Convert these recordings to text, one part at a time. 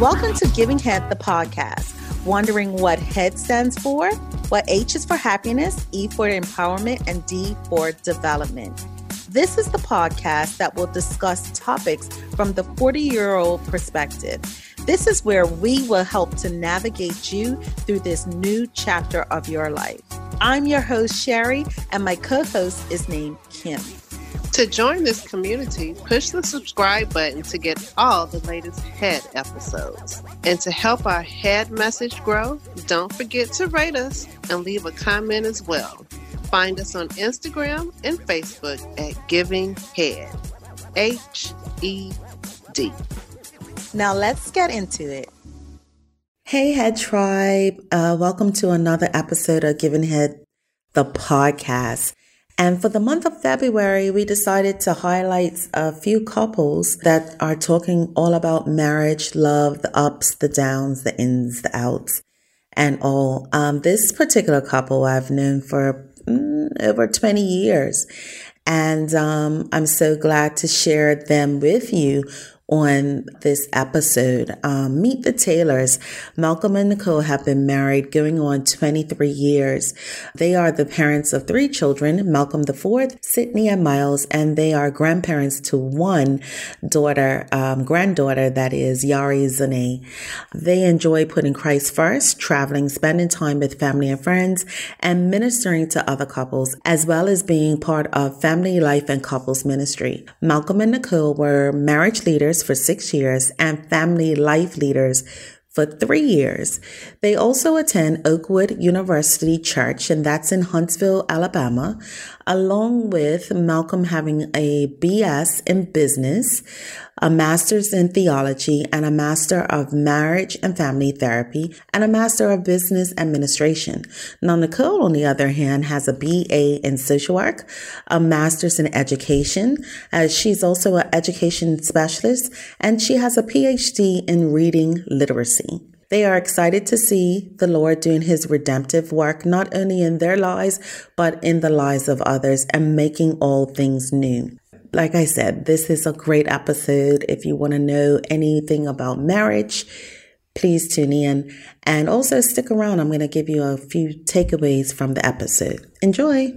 Welcome to Giving Head, the podcast. Wondering what HEAD stands for? What H is for happiness, E for empowerment, and D for development. This is the podcast that will discuss topics from the 40 year old perspective. This is where we will help to navigate you through this new chapter of your life. I'm your host, Sherry, and my co host is named Kim. To join this community, push the subscribe button to get all the latest head episodes. And to help our head message grow, don't forget to rate us and leave a comment as well. Find us on Instagram and Facebook at Giving Head. H E D. Now let's get into it. Hey, Head Tribe. Uh, welcome to another episode of Giving Head, the podcast. And for the month of February, we decided to highlight a few couples that are talking all about marriage, love, the ups, the downs, the ins, the outs, and all. Um, this particular couple I've known for mm, over 20 years. And um, I'm so glad to share them with you on this episode. Um, meet the Taylors. Malcolm and Nicole have been married going on 23 years. They are the parents of three children, Malcolm the fourth, Sydney and Miles, and they are grandparents to one daughter, um, granddaughter that is Yari Zane. They enjoy putting Christ first, traveling, spending time with family and friends, and ministering to other couples, as well as being part of family life and couples ministry. Malcolm and Nicole were marriage leaders leaders for six years and family life leaders for three years. They also attend Oakwood University Church, and that's in Huntsville, Alabama, along with Malcolm having a BS in business, a master's in theology, and a master of marriage and family therapy, and a master of business administration. Now, Nicole, on the other hand, has a BA in social work, a master's in education, as she's also an education specialist, and she has a PhD in reading literacy. They are excited to see the Lord doing his redemptive work, not only in their lives, but in the lives of others and making all things new. Like I said, this is a great episode. If you want to know anything about marriage, please tune in and also stick around. I'm going to give you a few takeaways from the episode. Enjoy.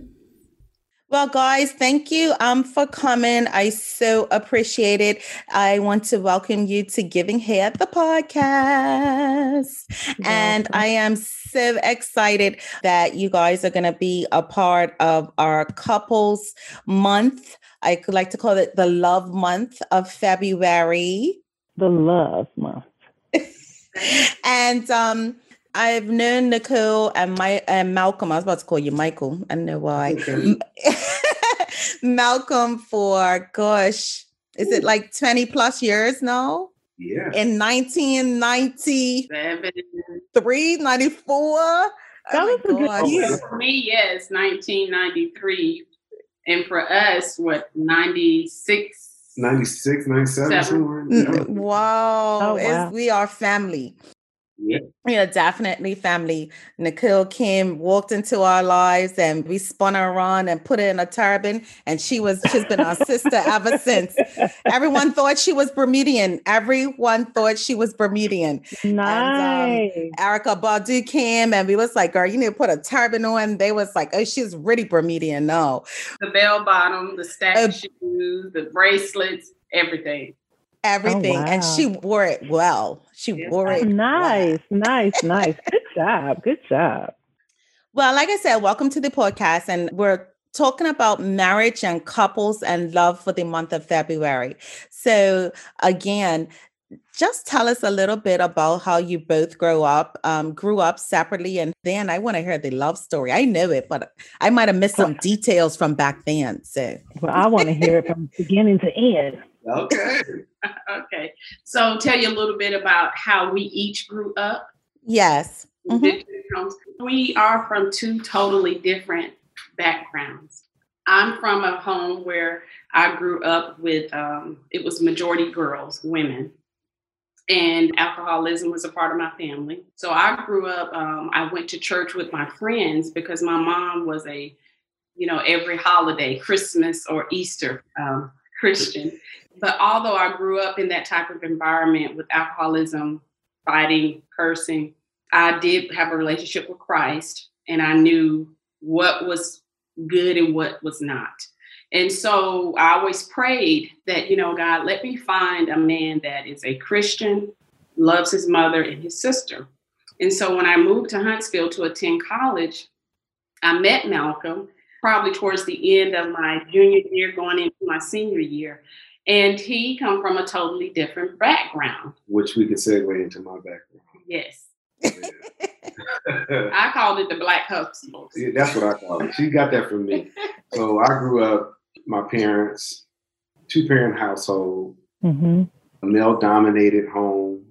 Well, guys, thank you um, for coming. I so appreciate it. I want to welcome you to Giving Head, the podcast. And I am so excited that you guys are going to be a part of our couples month. I could like to call it the love month of February. The love month. and um, I've known Nicole and my and Malcolm. I was about to call you Michael. I don't know why. Malcolm for gosh, is it like 20 plus years now? Yeah. In 1993, 94. That oh was a good year. For me, yes, 1993. And for us, what, 96? 96, 97, somewhere. Wow. Oh, wow. we are family. Yeah. yeah, definitely family. Nicole Kim walked into our lives and we spun her around and put her in a turban. And she was, she's been our sister ever since. Everyone thought she was Bermudian. Everyone thought she was Bermudian. Nice. And, um, Erykah Badu came and we was like, girl, you need to put a turban on. They was like, oh, she's really Bermudian. No. The bell bottom, the stack uh, shoes, the bracelets, everything everything oh, wow. and she wore it well. She yeah. wore it nice well. nice nice good job good job. Well like i said welcome to the podcast and we're talking about marriage and couples and love for the month of february. So again just tell us a little bit about how you both grow up um, grew up separately and then i want to hear the love story. I know it but i might have missed some details from back then so. Well i want to hear it from beginning to end Okay. okay. So tell you a little bit about how we each grew up. Yes. Mm-hmm. We are from two totally different backgrounds. I'm from a home where I grew up with, um, it was majority girls, women, and alcoholism was a part of my family. So I grew up, um, I went to church with my friends because my mom was a, you know, every holiday, Christmas or Easter um, Christian. But although I grew up in that type of environment with alcoholism, fighting, cursing, I did have a relationship with Christ and I knew what was good and what was not. And so I always prayed that, you know, God, let me find a man that is a Christian, loves his mother and his sister. And so when I moved to Huntsville to attend college, I met Malcolm probably towards the end of my junior year, going into my senior year. And he come from a totally different background. Which we could segue into my background. Yes. I called it the Black Huxtables. Yeah, that's what I call it. She got that from me. So I grew up, my parents, two parent household, Mm-hmm. a male dominated home,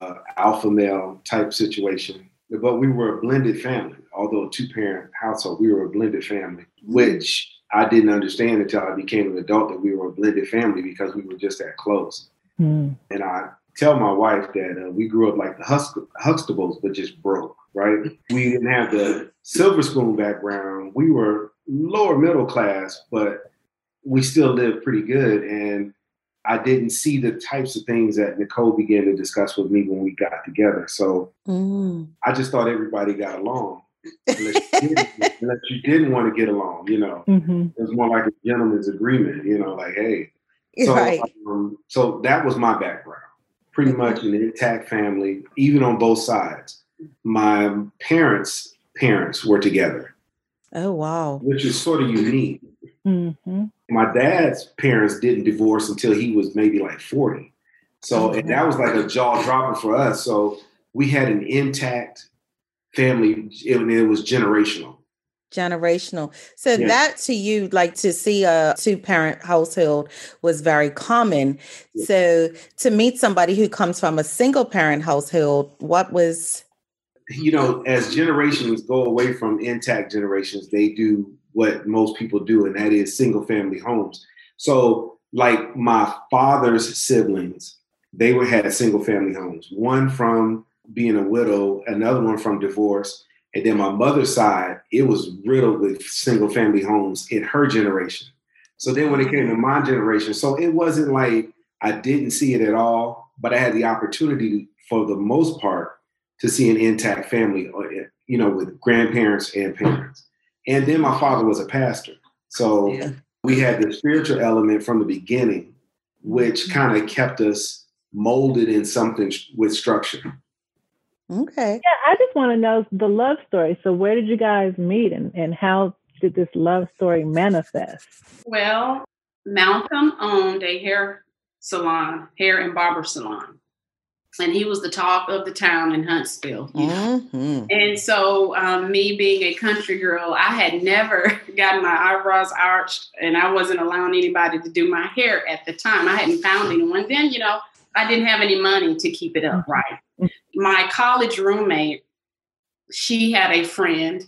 uh, alpha male type situation. But we were a blended family. Although two parent household, we were a blended family, which I didn't understand until I became an adult that we were a blended family because we were just that close. Mm. And I tell my wife that uh, we grew up like the Hux- Huxtables, but just broke, right? We didn't have the silver spoon background. We were lower middle class, but we still lived pretty good. And I didn't see the types of things that Nicole began to discuss with me when we got together. So Mm. I just thought everybody got along. Unless you, didn't, unless you didn't want to get along, you know, Mm-hmm. it was more like a gentleman's agreement, you know, like, hey, so, right. um, so that was my background. Pretty much an intact family, even on both sides. My parents' parents were together, Oh wow. which is sort of unique. Mm-hmm. My dad's parents didn't divorce until he was maybe like 40. So and that was like a jaw dropper for us. So we had an intact family, it, it was generational. Generational. So Yeah. that to you, like to see a two parent household was very common. Yeah. So to meet somebody who comes from a single parent household, what was you know, as generations go away from intact generations, they do what most people do, and that is single family homes. So, like my father's siblings, they were had single family homes. One from being a widow, another one from divorce, and then my mother's side, it was riddled with single family homes in her generation. So then when it came to my generation, so it wasn't like I didn't see it at all, but I had the opportunity for the most part to see an intact family, uh, you know, with grandparents and parents. And then my father was a pastor. So Yeah. we had the spiritual element from the beginning, which kind of kept us molded in something with structure. Okay? Yeah, I just want to know the love story. So, where did you guys meet, and, and how did this love story manifest? Well, Malcolm owned a hair salon, hair and barber salon. And he was the talk of the town in Huntsville. you know. Mhm. And so, um, me being a country girl, I had never gotten my eyebrows arched, and I wasn't allowing anybody to do my hair at the time. I hadn't found anyone. Then, you know, I didn't have any money to keep it up right. My college roommate, she had a friend,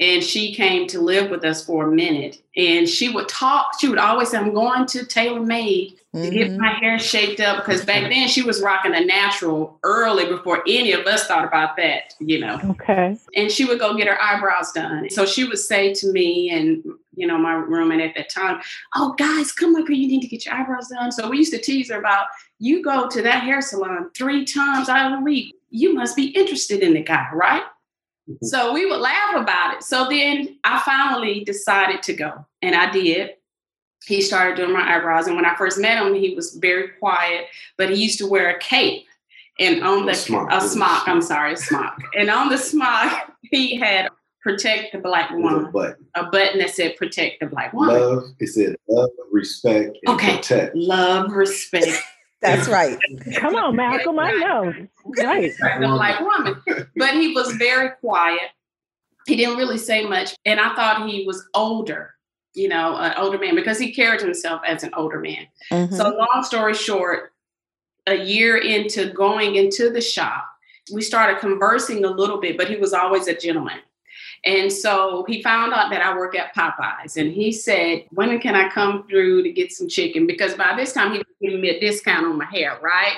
and she came to live with us for a minute. And she would talk. She would always say, "I'm going to Tailor Made to get Mhm. my hair shaped up because back then she was rocking a natural early before any of us thought about that, you know. Okay. And she would go get her eyebrows done. So she would say to me and you know my roommate at that time, "Oh, guys, come up here. You need to get your eyebrows done." So we used to tease her about, "You go to that hair salon three times out of the week. You must be interested in the guy, right?" Mm-hmm. So we would laugh about it. So then I finally decided to go, and I did. He started doing my eyebrows, and when I first met him, he was very quiet, but he used to wear a cape. And on the A smock. a smock, I'm sorry, a smock. and on the smock, he had protect the black With a woman, button. a button that said protect the black woman. Love, it said love, respect, and Okay. protect. Love, respect, That's right. Come on, Malcolm. I know. Right. protect the black woman. But he was very quiet. He didn't really say much. And I thought he was older, you know, an older man, because he carried himself as an older man. Mhm. So, long story short, a year into going into the shop, we started conversing a little bit, but he was always a gentleman. And so he found out that I work at Popeyes and he said, When can I come through to get some chicken? Because by this time he was giving me a discount on my hair, right?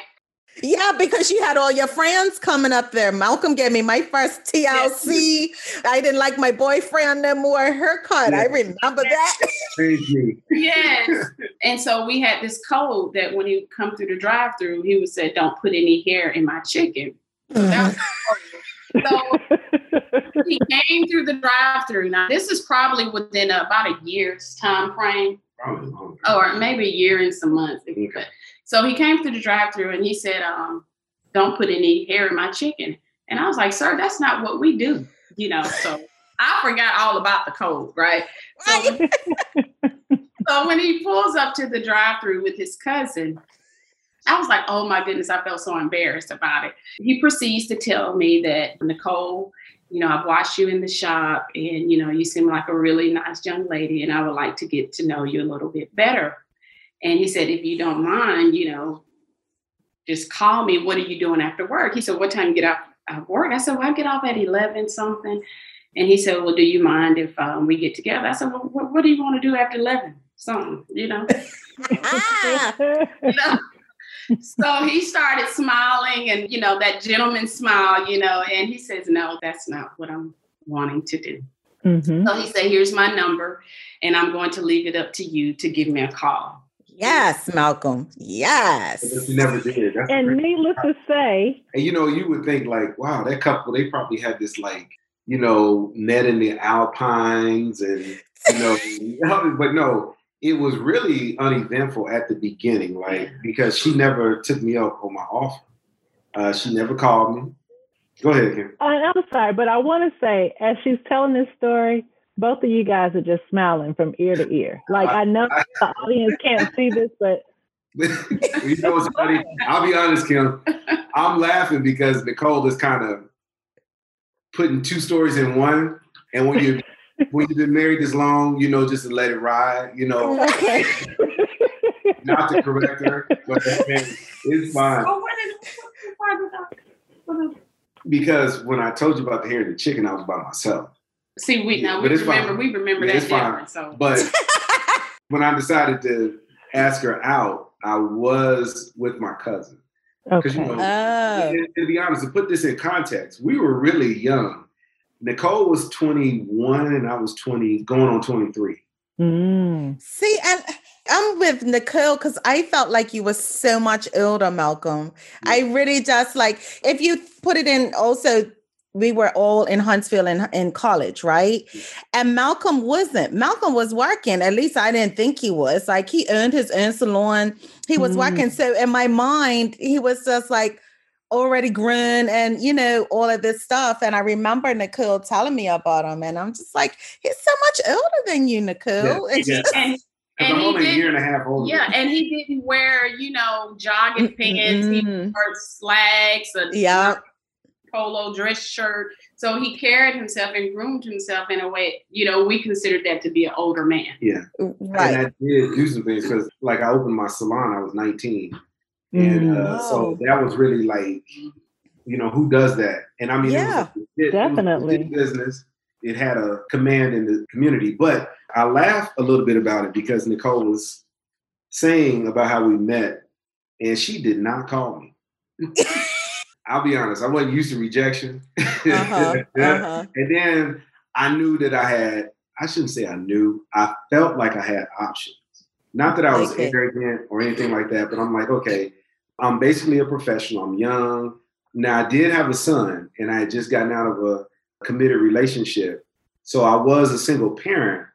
Yeah, because you had all your friends coming up there. Malcolm gave me my first TLC. I didn't like my boyfriend no more haircut. Yeah. I remember that. yes. And so we had this code that when he would come through the drive-through, he would say, "Don't put any hair in my chicken." Mm-hmm. So he came through the drive-through. Now this is probably within about a year's time frame, or maybe a year and some months. Okay. So he came through the drive-through and he said, um, "Don't put any hair in my chicken." And I was like, "Sir, that's not what we do." You know, so I forgot all about the code, right? So, so when he pulls up to the drive-through with his cousin, I was like, "Oh my goodness!" I felt so embarrassed about it. He proceeds to tell me that Nicole you know, I've watched you in the shop and, you know, you seem like a really nice young lady and I would like to get to know you a little bit better. And he said, if you don't mind, you know, just call me. What are you doing after work? He said, what time you get off of work? I said, well, I get off at 11 something. And he said, well, do you mind if um, we get together? I said, well, what, what do you want to do after 11? Something, you know? you know? So he started smiling and, you know, that gentleman smile, you know, and he says, no, that's not what I'm wanting to do. Mm-hmm. So he said, here's my number, and I'm going to leave it up to you to give me a call. Yes, Malcolm. Yes. You never did. That's and needless to say, and you know, you would think like, wow, that couple, they probably had this like, you know, net in the Alpines and you know, but no, it was really uneventful at the beginning, like because she never took me up on my offer. Uh, she never called me. Go ahead, Kim. I'm sorry, but I want to say, as she's telling this story, both of you guys are just smiling from ear to ear. Like I know the audience can't see this, but you know what's funny? I'll be honest, Kim. I'm laughing because Nicole is kind of putting two stories in one. And when you when you've been married this long, you know, just to let it ride, you know. Okay. Not to correct her, but it's fine. Oh, because when I told you about the hair and the chicken, I was by myself. See, we now we remember fine. we remember yeah, that different. So, but when I decided to ask her out, I was with my cousin. Because okay. you know, oh. and, and to be honest, to put this in context, we were really young. Nicole was 21 and I was 20, going on 23. Mm. See, and I'm with Nicole because I felt like you were so much older, Malcolm. Yeah. I really just like if you put it in also we were all in Huntsville in, in college, right? And Malcolm wasn't. Malcolm was working. At least I didn't think he was. Like he earned his own salon. He was mm. working. So in my mind, he was just like already grown and you know all of this stuff. And I remember Nicole telling me about him, and I'm just like, he's so much older than you, Nicole. Yeah. and, and I'm only a year and a half older. Yeah, and he didn't wear, you know, jogging pants. Mm-hmm. He wore slacks. Yeah polo dress shirt. So he carried himself and groomed himself in a way, you know, we considered that to be an older man. Yeah. Right. And I did do some things because, like, I opened my salon, I was 19. And uh, oh. so that was really like, you know, who does that? And I mean, yeah, it definitely. It business. It had a command in the community. But I laugh a little bit about it because Nicole was saying about how we met, and she did not call me. I'll be honest, I wasn't used to rejection. Uh-huh, uh-huh. and then I knew that I had, I shouldn't say I knew, I felt like I had options. Not that I was okay. arrogant or anything like that, but I'm like, okay, I'm basically a professional. I'm young. Now, I did have a son, and I had just gotten out of a committed relationship. So I was a single parent,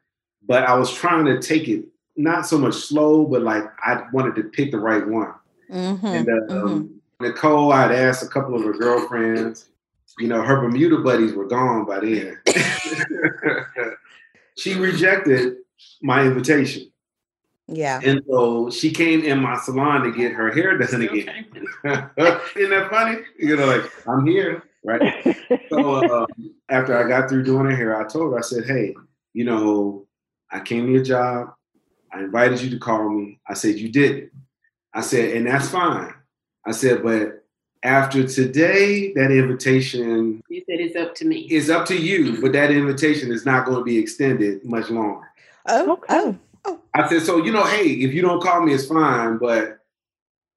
but I was trying to take it not so much slow, but like I wanted to pick the right one. Mm-hmm, and uh, mm-hmm. Nicole, I'd asked a couple of her girlfriends. You know, her Bermuda buddies were gone by then. she rejected my invitation. Yeah. And so she came in my salon to get her hair done again. Isn't that funny? You know, like, I'm here, right? so uh, after I got through doing her hair, I told her, I said, hey, you know, I came to your job. I invited you to call me. I said, you did I said, and that's fine. I said, but after today, that invitation. You said it's up to me. It's up to you, but that invitation is not going to be extended much longer. Oh, oh, oh. Oh. I said, so, you know, hey, if you don't call me, it's fine, but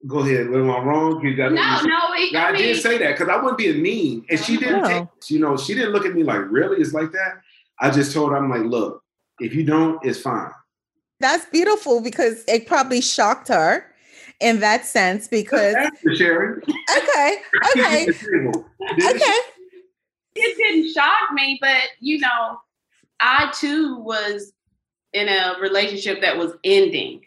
Go ahead. Am I wrong? You got no, no. It, I, I mean, did say that because I wouldn't be a mean, and she didn't. No. Take, you know, she didn't look at me like, "Really?" It's like that. I just told her, "I'm like, look, if you don't, it's fine." That's beautiful because it probably shocked her in that sense because Sharon. Okay. Okay. okay. It didn't shock me, but you know, I too was in a relationship that was ending.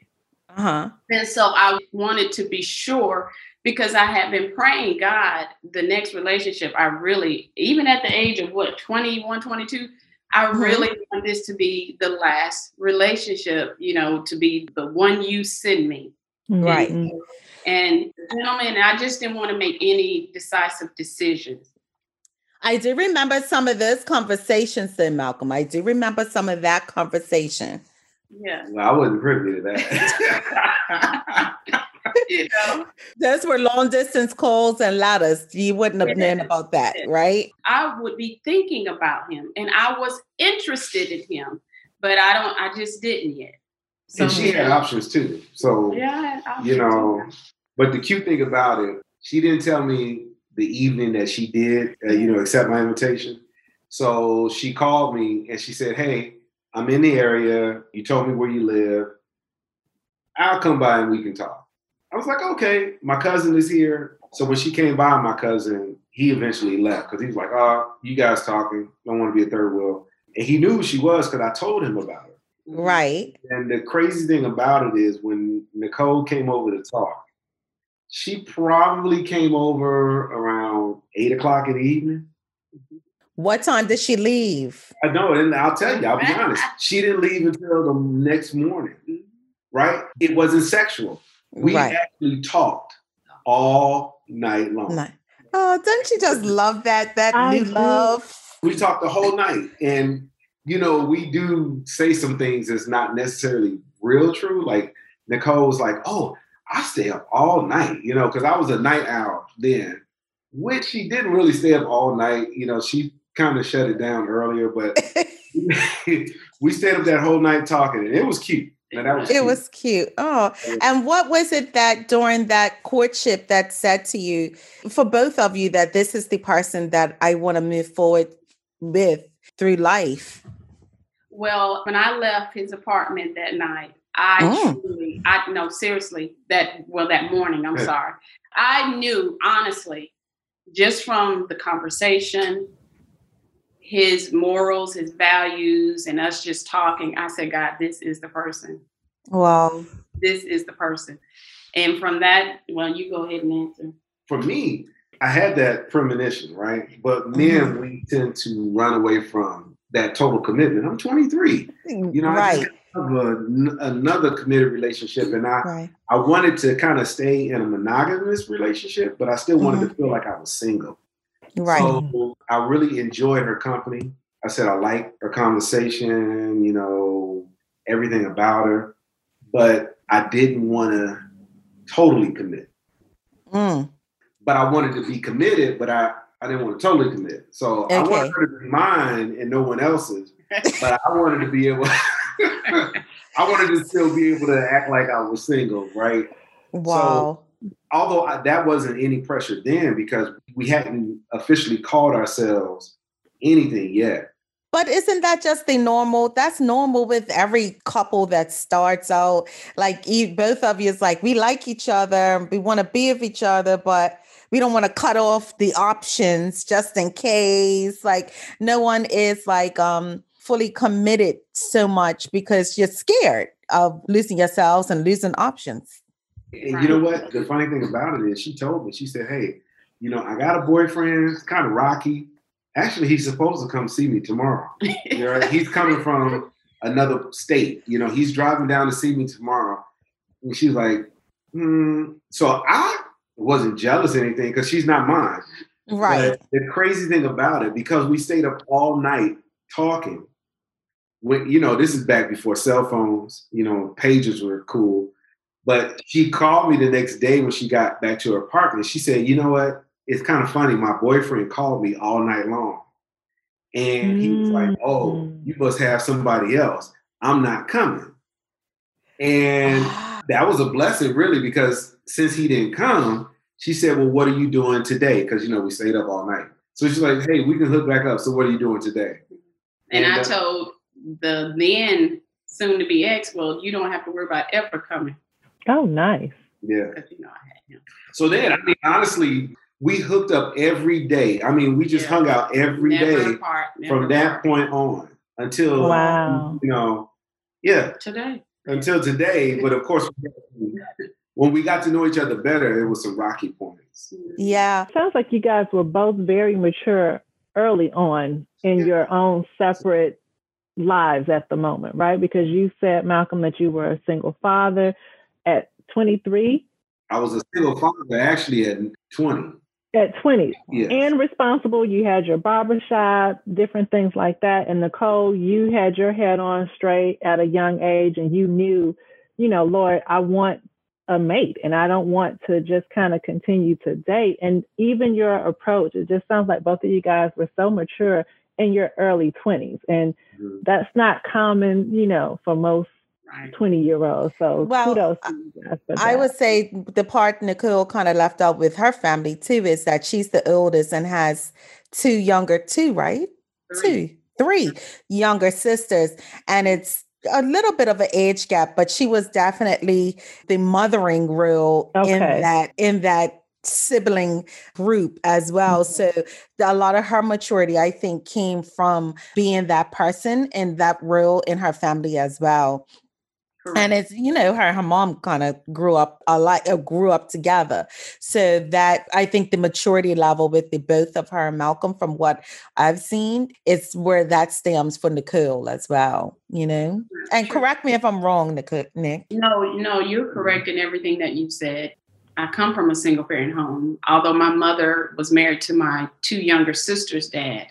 Uh-huh. And so I wanted to be sure because I had been praying God the next relationship I really even at the age of what 21 22 I mm-hmm. really want this to be the last relationship, you know, to be the one you send me. Right. And, and gentlemen, I just didn't want to make any decisive decisions. I do remember some of those conversations, then Malcolm. I do remember some of that conversation. Yeah. Well, I wasn't privy to that. you know, those were long distance calls and letters. You wouldn't have known about that, right? I would be thinking about him, and I was interested in him, but I don't. I just didn't yet. So, and she had options too. So yeah, you know. Too. But the cute thing about it, she didn't tell me the evening that she did, uh, you know, accept my invitation. So she called me and she said, "Hey, I'm in the area. You told me where you live. I'll come by and we can talk." I was like, "Okay." My cousin is here, so when she came by, my cousin he eventually left because he was like, "Oh, you guys talking? Don't want to be a third wheel." And he knew who she was because I told him about her. Right. And the crazy thing about it is when Nicole came over to talk, she probably came over around eight o'clock in the evening. What time did she leave? I know, and I'll tell you, I'll be honest. She didn't leave until the next morning. Right? It wasn't sexual. We right. actually talked all night long. Night. Oh, don't you just love that that I new do. love? We talked the whole night, and you know, we do say some things that's not necessarily real true. Like Nicole was like, "Oh, I stay up all night," you know, because I was a night owl then, which she didn't really stay up all night. You know, she kind of shut it down earlier, but we stayed up that whole night talking, and it was cute. Was it cute. was cute. Oh, and what was it that during that courtship that said to you, for both of you, that this is the person that I want to move forward with through life? Well, when I left his apartment that night, I oh. truly, I no, seriously, that well, that morning, I'm sorry. I knew honestly, just from the conversation, his morals, his values, and us just talking, I said, God, this is the person. Wow. This is the person. And from that, well, you go ahead and answer. For me, I had that premonition, right? But men, mm-hmm. we tend to run away from that total commitment. I'm 23. You know, right. A, another committed relationship, and I right. I wanted to kind of stay in a monogamous relationship, but I still wanted mm-hmm. to feel like I was single. Right. So I really enjoyed her company. I said I like her conversation, you know, everything about her, but I didn't want to totally commit. Mm. But I wanted to be committed, but I I didn't want to totally commit. So okay. I wanted her to be mine and no one else's. but I wanted to be able I wanted to still be able to act like I was single, right? Wow. So, although I, that wasn't any pressure then because we hadn't officially called ourselves anything yet. But isn't that just the normal? That's normal with every couple that starts out. Like both of you is like we like each other, we want to be with each other, but we don't want to cut off the options just in case. Like no one is like um fully committed so much because you're scared of losing yourselves and losing options. And you know what? The funny thing about it is she told me, she said, Hey, you know, I got a boyfriend, it's kind of rocky. Actually, he's supposed to come see me tomorrow. you know, he's coming from another state. You know, he's driving down to see me tomorrow. And she's like, hmm. So I wasn't jealous or anything because she's not mine. Right. But the crazy thing about it, because we stayed up all night talking, when you know, this is back before cell phones, you know, pages were cool. But she called me the next day when she got back to her apartment. She said, you know what? It's kind of funny. My boyfriend called me all night long. And he was like, Oh, mm. you must have somebody else. I'm not coming. And that was a blessing, really, because since he didn't come, she said, "Well, what are you doing today?" Because you know we stayed up all night. So she's like, "Hey, we can hook back up. So what are you doing today?" And, and I told the then soon to be ex, "Well, you don't have to worry about ever coming." Oh, nice. Yeah. You know, I had him. So then, I mean, honestly, we hooked up every day. I mean, we just yeah. hung out every never day apart, from that point on until wow. you know, yeah, today. Until today, but of course, when we got to know each other better, it was some rocky points. Yeah, sounds like you guys were both very mature early on in your own separate lives at the moment, right? Because you said, Malcolm, that you were a single father at 23. I was a single father actually at 20 at 20 yes. and responsible you had your barbershop different things like that and nicole you had your head on straight at a young age and you knew you know lord i want a mate and i don't want to just kind of continue to date and even your approach it just sounds like both of you guys were so mature in your early 20s and mm-hmm. that's not common you know for most 20 year olds. So well, kudos I would say the part Nicole kind of left out with her family too is that she's the oldest and has two younger, two, right? Three. Two, three younger sisters. And it's a little bit of an age gap, but she was definitely the mothering role okay. in that in that sibling group as well. Mm-hmm. So a lot of her maturity, I think, came from being that person and that role in her family as well. Correct. And it's you know her her mom kind of grew up a lot uh, grew up together, so that I think the maturity level with the both of her and Malcolm, from what I've seen, is where that stems for Nicole as well. You know, and correct me if I'm wrong, Nick. Nick. No, no, you're correct in everything that you said. I come from a single parent home. Although my mother was married to my two younger sisters' dad,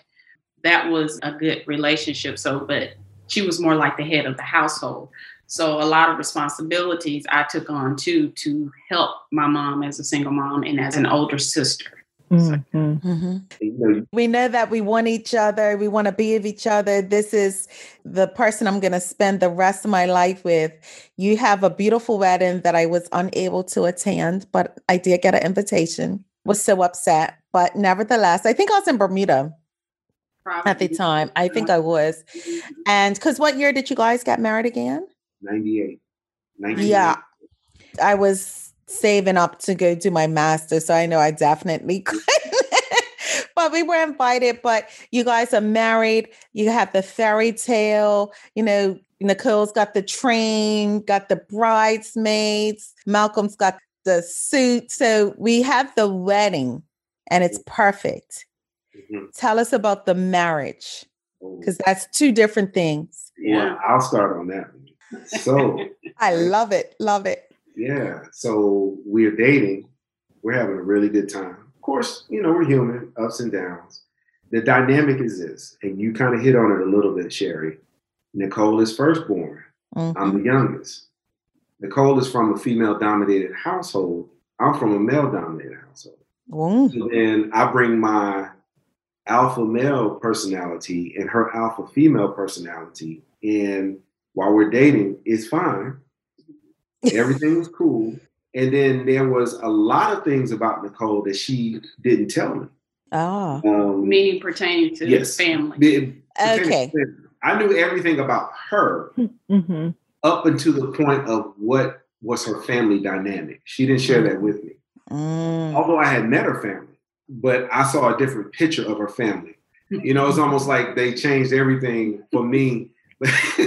that was a good relationship. So, but she was more like the head of the household. So a lot of responsibilities I took on too to help my mom as a single mom and as an older sister. Mm-hmm. Mm-hmm. We know that we want each other. We want to be with each other. This is the person I'm going to spend the rest of my life with. You have a beautiful wedding that I was unable to attend, but I did get an invitation. Was so upset, but nevertheless, I think I was in Bermuda Probably. at the time. I think I was. Mm-hmm. And because what year did you guys get married again? 98. 98. Yeah. I was saving up to go do my master, so I know I definitely could. but we were invited. But you guys are married. You have the fairy tale. You know, Nicole's got the train, got the bridesmaids. Malcolm's got the suit. So we have the wedding, and it's perfect. Mm-hmm. Tell us about the marriage, because oh. that's two different things. Yeah, I'll start on that. So I love it. Love it. Yeah. So we're dating. We're having a really good time. Of course, you know, we're human, ups and downs. The dynamic is this, and you kind of hit on it a little bit, Sherry. Nicole is firstborn. Mm-hmm. I'm the youngest. Nicole is from a female dominated household. I'm from a male dominated household. Mm-hmm. So then I bring my alpha male personality and her alpha female personality. And while we're dating, it's fine. Everything was cool. And then there was a lot of things about Nicole that she didn't tell me. Oh. Um, Meaning pertaining to yes, family. okay. I knew everything about her mm-hmm. up until the point of what was her family dynamic. She didn't share that with me. Mm. Although I had met her family, but I saw a different picture of her family. You know, it's almost like they changed everything for me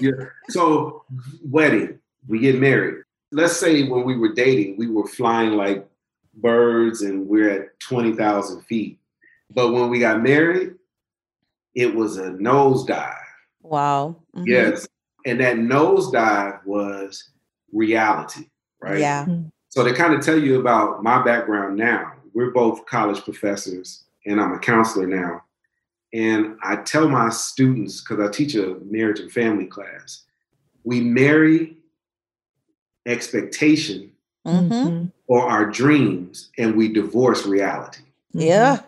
yeah. So, wedding, we get married. Let's say when we were dating, we were flying like birds and we're at 20,000 feet. But when we got married, it was a nosedive. Wow. Mm-hmm. Yes. And that nosedive was reality, right? Yeah. Mm-hmm. So to kind of tell you about my background now, we're both college professors and I'm a counselor now. And I tell my students, because I teach a marriage and family class, we marry expectation mm-hmm. or our dreams and we divorce reality. Yeah.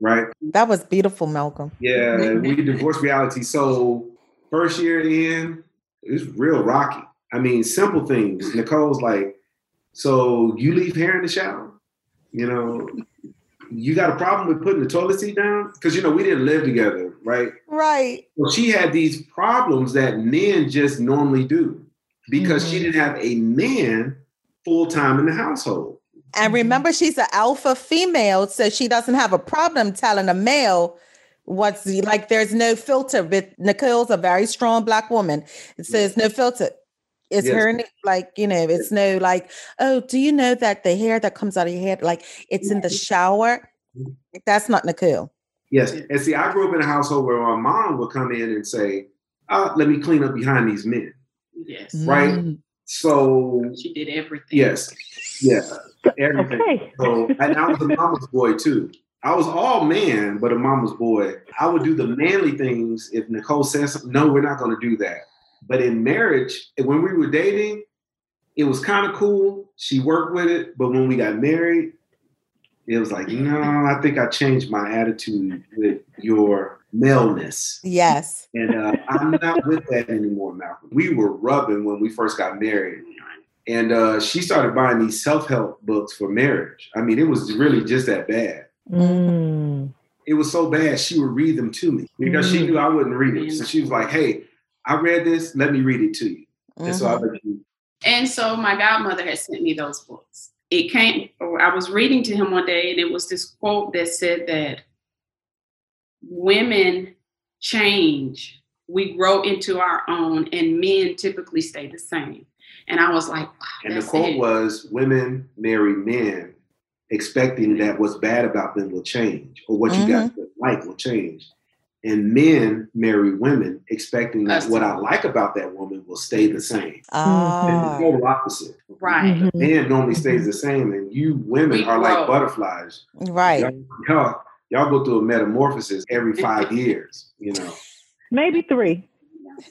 Right? That was beautiful, Malcolm. Yeah, we divorce reality. So, first year in, it was real rocky. I mean, simple things. Nicole's like, so you leave hair in the shower? You know, you got a problem with putting the toilet seat down? Because you know, we didn't live together, right? Right. Well, she had these problems that men just normally do because mm-hmm. she didn't have a man full time in the household. And mm-hmm. remember, she's an alpha female, so she doesn't have a problem telling a male what's like. There's no filter. But Nicole's a very strong black woman. It says no filter. It's yes. her like you know. It's no like. Oh, do you know that the hair that comes out of your head, like it's in the shower? Mm-hmm. That's not Nicole. Yes, and see, I grew up in a household where my mom would come in and say, oh, "Let me clean up behind these men." Yes. Right. Mm. So she did everything. Yes. Yeah. Everything. Okay. So and I was a mama's boy too. I was all man, but a mama's boy. I would do the manly things if Nicole says something. No, we're not going to do that. But in marriage, when we were dating, it was kind of cool. She worked with it, but when we got married, it was like, no, I think I changed my attitude with your maleness. Yes. And uh, I'm not with that anymore, Malcolm. We were rubbing when we first got married. And uh, she started buying these self help books for marriage. I mean, it was really just that bad. Mm. It was so bad, she would read them to me because mm. she knew I wouldn't read it. So she was like, hey, I read this, let me read it to you. Mm-hmm. And so I read you. And so my godmother had sent me those books. It came, or I was reading to him one day, and it was this quote that said that women change, we grow into our own, and men typically stay the same. And I was like, wow, and the quote it. was women marry men expecting that what's bad about them will change or what mm-hmm. you guys like will change. And men marry women expecting that what I like about that woman will stay the same. Oh. And the total opposite. Right. Mm-hmm. Man normally stays the same, and you women we are grow. like butterflies. Right. Y'all, y'all, y'all go through a metamorphosis every five years, you know. Maybe three.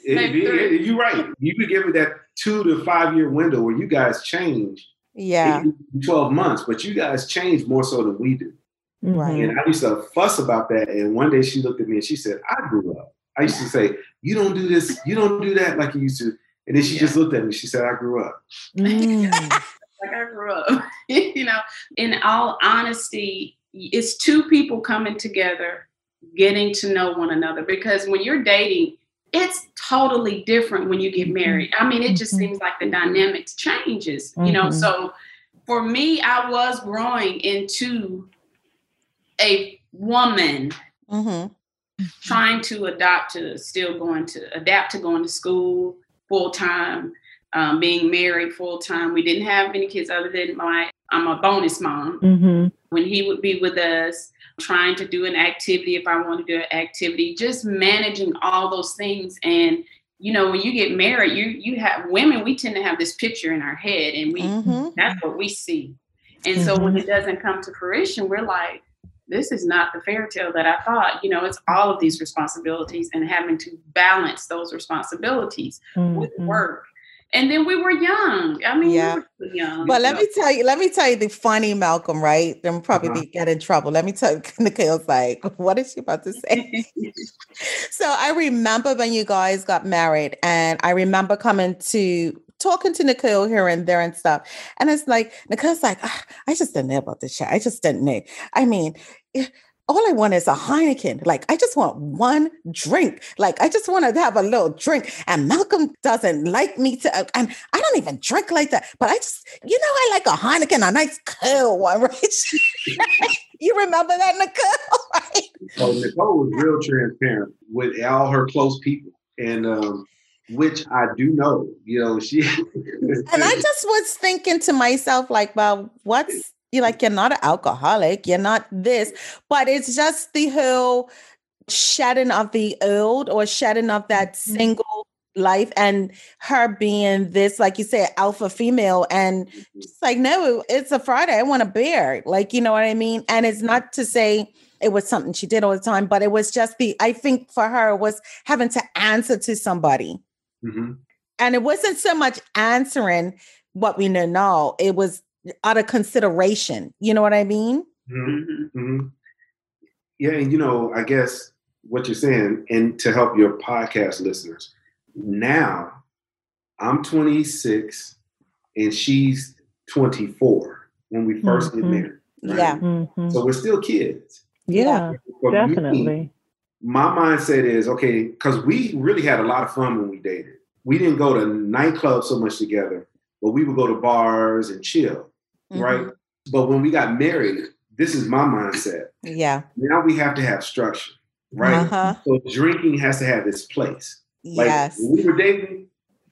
you're right. You could give me that two to five year window where you guys change. Yeah. 12 months, but you guys change more so than we do. Right. And I used to fuss about that. And one day she looked at me and she said, I grew up. I used to say, You don't do this, you don't do that like you used to. And then she yeah. just looked at me. She said, I grew up. Mm. like I grew up. you know, in all honesty, it's two people coming together, getting to know one another. Because when you're dating, it's totally different when you get mm-hmm. married. I mean, it just mm-hmm. seems like the dynamics changes, you know. Mm-hmm. So for me, I was growing into a woman mm-hmm. trying to adopt to still going to adapt to going to school full time, um, being married full time. We didn't have any kids other than my I'm a bonus mom. When he would be with us, trying to do an activity if I wanted to do an activity, just managing all those things. And you know, when you get married, you you have women. We tend to have this picture in our head, and we mm-hmm. that's what we see. And mm-hmm. so when it doesn't come to fruition, we're like, this is not the fairy tale that I thought. You know, it's all of these responsibilities and having to balance those responsibilities with mm-hmm. work and then we were young. I mean, yeah. We young. But let me tell you, let me tell you the funny Malcolm, right? Then probably uh-huh. get in trouble. Let me tell you, Nicole's like, what is she about to say? so I remember when you guys got married, and I remember coming to talking to Nicole here and there and stuff. And it's like, Nicole's like, ah, I just didn't know about this shit. I just didn't know. I mean, all I want is a Heineken. Like, I just want one drink. Like, I just want to have a little drink. And Malcolm doesn't like me to, uh, and I don't even drink like that. But I just, you know, I like a Heineken, a nice cool one, right? you remember that, Nicole? Right? So Nicole was real transparent with all her close people. And, um, which I do know, you know, she. and I just was thinking to myself, like, well, what's you're like, you're not an alcoholic, you're not this, but it's just the whole shedding of the old or shedding of that mm-hmm. single life and her being this, like you said, alpha female. And mm-hmm. it's like, no, it's a Friday. I want a beer. Like, you know what I mean? And it's not to say it was something she did all the time, but it was just the, I think for her was having to answer to somebody. Mm-hmm. And it wasn't so much answering what we know now, it was out of consideration. You know what I mean? Mm-hmm. Mm-hmm. Yeah, and you know, I guess what you're saying, and to help your podcast listeners, now I'm 26 and she's 24 when we 1st mm-hmm. get married. Right? Yeah. Mm-hmm. So we're still kids. Yeah, definitely. Me, my mindset is okay, because we really had a lot of fun when we dated. We didn't go to nightclubs so much together, but we would go to bars and chill, mm-hmm. right? But when we got married, this is my mindset. Yeah. Now we have to have structure, right? Uh-huh. So drinking has to have its place. Like yes. when we were dating,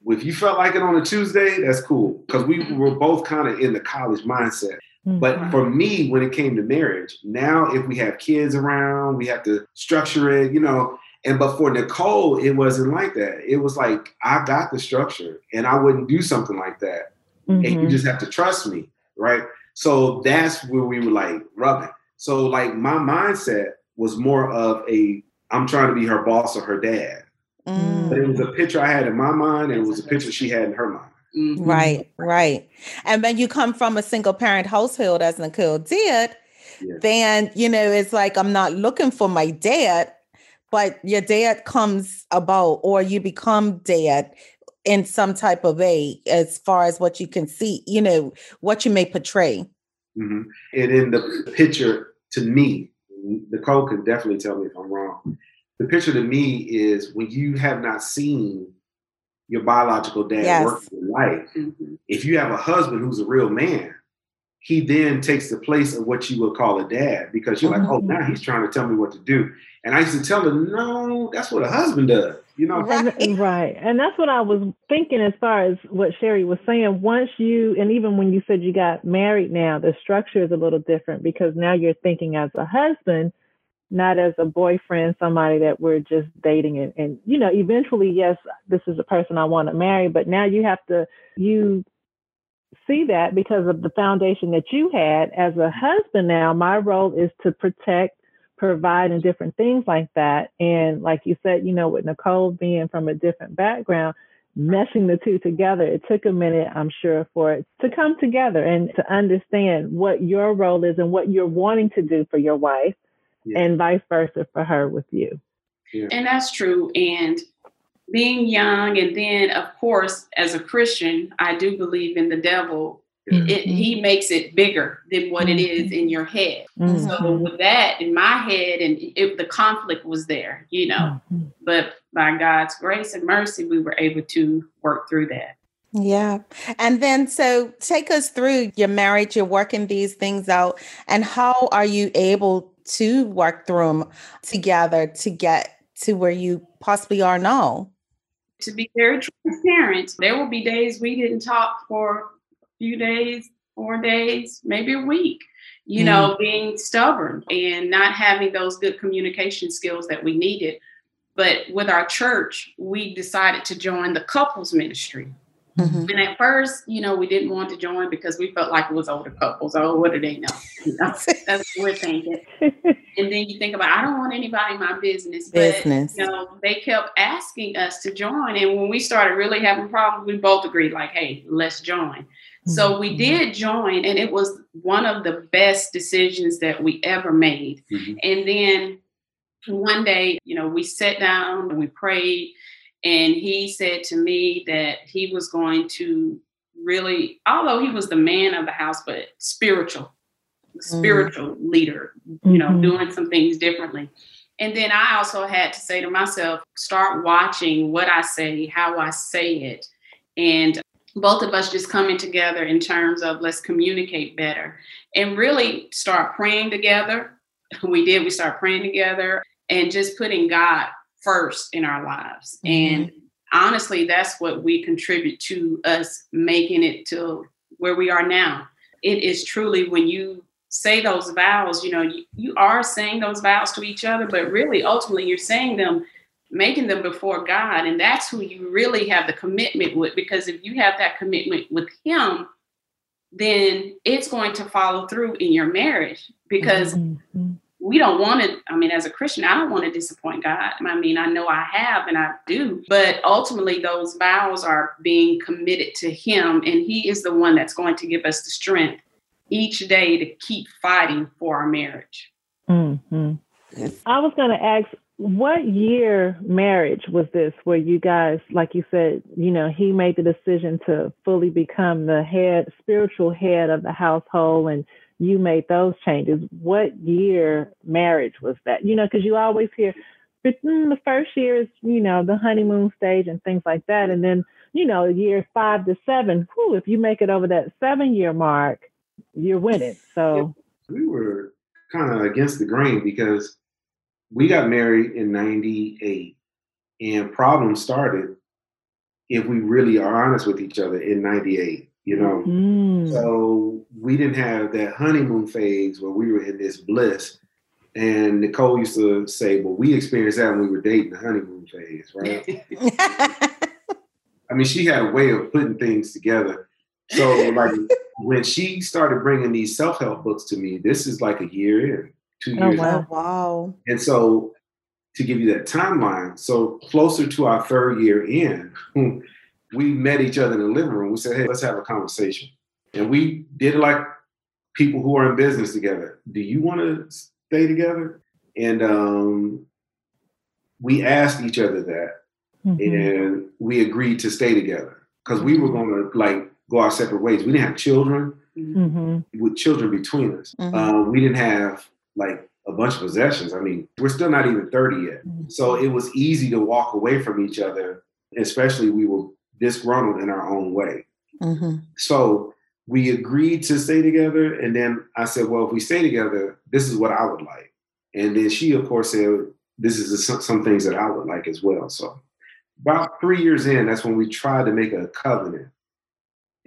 if you felt like it on a Tuesday, that's cool. Because we were both kind of in the college mindset. Mm-hmm. But for me, when it came to marriage, now if we have kids around, we have to structure it, you know. And but for Nicole, it wasn't like that. It was like I got the structure and I wouldn't do something like that. Mm-hmm. And you mm-hmm. just have to trust me, right? So that's where we were like rubbing. So like my mindset was more of a I'm trying to be her boss or her dad. Mm. But it was a picture I had in my mind, and it was a picture she had in her mind. Mm-hmm. Right, right. And when you come from a single parent household, as Nicole did, yeah. then you know it's like I'm not looking for my dad, but your dad comes about, or you become dad in some type of way, as far as what you can see, you know, what you may portray. Mm-hmm. And in the picture, to me, Nicole can definitely tell me if I'm wrong the picture to me is when you have not seen your biological dad yes. work in life, mm-hmm. if you have a husband who's a real man, he then takes the place of what you would call a dad because you're mm-hmm. like, oh, now he's trying to tell me what to do. And I used to tell him, no, that's what a husband does. You know, right. And, right. And that's what I was thinking as far as what Sherry was saying. Once you, and even when you said you got married now, the structure is a little different because now you're thinking as a husband not as a boyfriend, somebody that we're just dating and, and you know, eventually, yes, this is a person I want to marry, but now you have to you see that because of the foundation that you had as a husband now, my role is to protect, provide and different things like that. And like you said, you know, with Nicole being from a different background, meshing the two together, it took a minute, I'm sure, for it to come together and to understand what your role is and what you're wanting to do for your wife yeah. and vice versa for her with you. Yeah. And that's true. And being young, and then of course, as a Christian, I do believe in the devil. Mm-hmm. It, he makes it bigger than what mm-hmm. it is in your head. Mm-hmm. So with that in my head, and it, the conflict was there, you know. Mm-hmm. But by God's grace and mercy, we were able to work through that. Yeah. And then, so take us through your marriage, you're working these things out, and how are you able to work through them together to get to where you possibly are now? To be very transparent, there will be days we didn't talk for few days, four days, maybe a week. You mm. know, being stubborn and not having those good communication skills that we needed. But with our church, we decided to join the couples ministry. Mm-hmm. And at first, you know, we didn't want to join because we felt like it was older couples. Oh, what do they know? You know that's what we're thinking. and then you think about, I don't want anybody in my business. But, business. you know, they kept asking us to join. And when we started really having problems, we both agreed, like, hey, let's join. Mm-hmm. So we mm-hmm. did join, and it was one of the best decisions that we ever made. Mm-hmm. And then one day, you know, we sat down and we prayed and he said to me that he was going to really, although he was the man of the house, but spiritual, spiritual mm-hmm. leader, you know, mm-hmm. doing some things differently. And then I also had to say to myself, start watching what I say, how I say it. And both of us just coming together in terms of let's communicate better and really start praying together. We did, we start praying together and just putting God first in our lives. Mm-hmm. And honestly, that's what we contribute to us making it to where we are now. It is truly when you say those vows, you know, you, you are saying those vows to each other, but really ultimately you're saying them, making them before God. And that's who you really have the commitment with. Because if you have that commitment with Him, then it's going to follow through in your marriage because mm-hmm we don't want to i mean as a christian i don't want to disappoint god i mean i know i have and i do but ultimately those vows are being committed to him and he is the one that's going to give us the strength each day to keep fighting for our marriage mm-hmm. I was going to ask, what year marriage was this where you guys, like you said, you know, he made the decision to fully become the head, spiritual head of the household, and you made those changes. What year marriage was that? You know, because you always hear mm, the first year is, you know, the honeymoon stage and things like that. And then, you know, year five to seven, whew, if you make it over that seven year mark, you're winning. So we were kind of against the grain because we got married in 98 and problems started if we really are honest with each other in 98 you know? Mm. so we didn't have that honeymoon phase where we were in this bliss and nicole used to say well we experienced that when we were dating the honeymoon phase right? I mean she had a way of putting things together. So like when she started bringing these self-help books to me this is like a year in two oh, years. Wow. wow. And so to give you that timeline, so closer to our third year in, we met each other in the living room. We said, hey, let's have a conversation. And we did it like people who are in business together. Do you want to stay together? And um, we asked each other that. Mm-hmm. And we agreed to stay together because we were going to like go our separate ways. We didn't have children mm-hmm. with children between us. Mm-hmm. Um, we didn't have like a bunch of possessions. I mean, we're still not even 30 yet. Mm-hmm. So it was easy to walk away from each other, especially we were disgruntled in our own way. Mm-hmm. So we agreed to stay together. And then I said, well, if we stay together, this is what I would like. And then she, of course, said, this is some, some things that I would like as well. So about three years in, that's when we tried to make a covenant.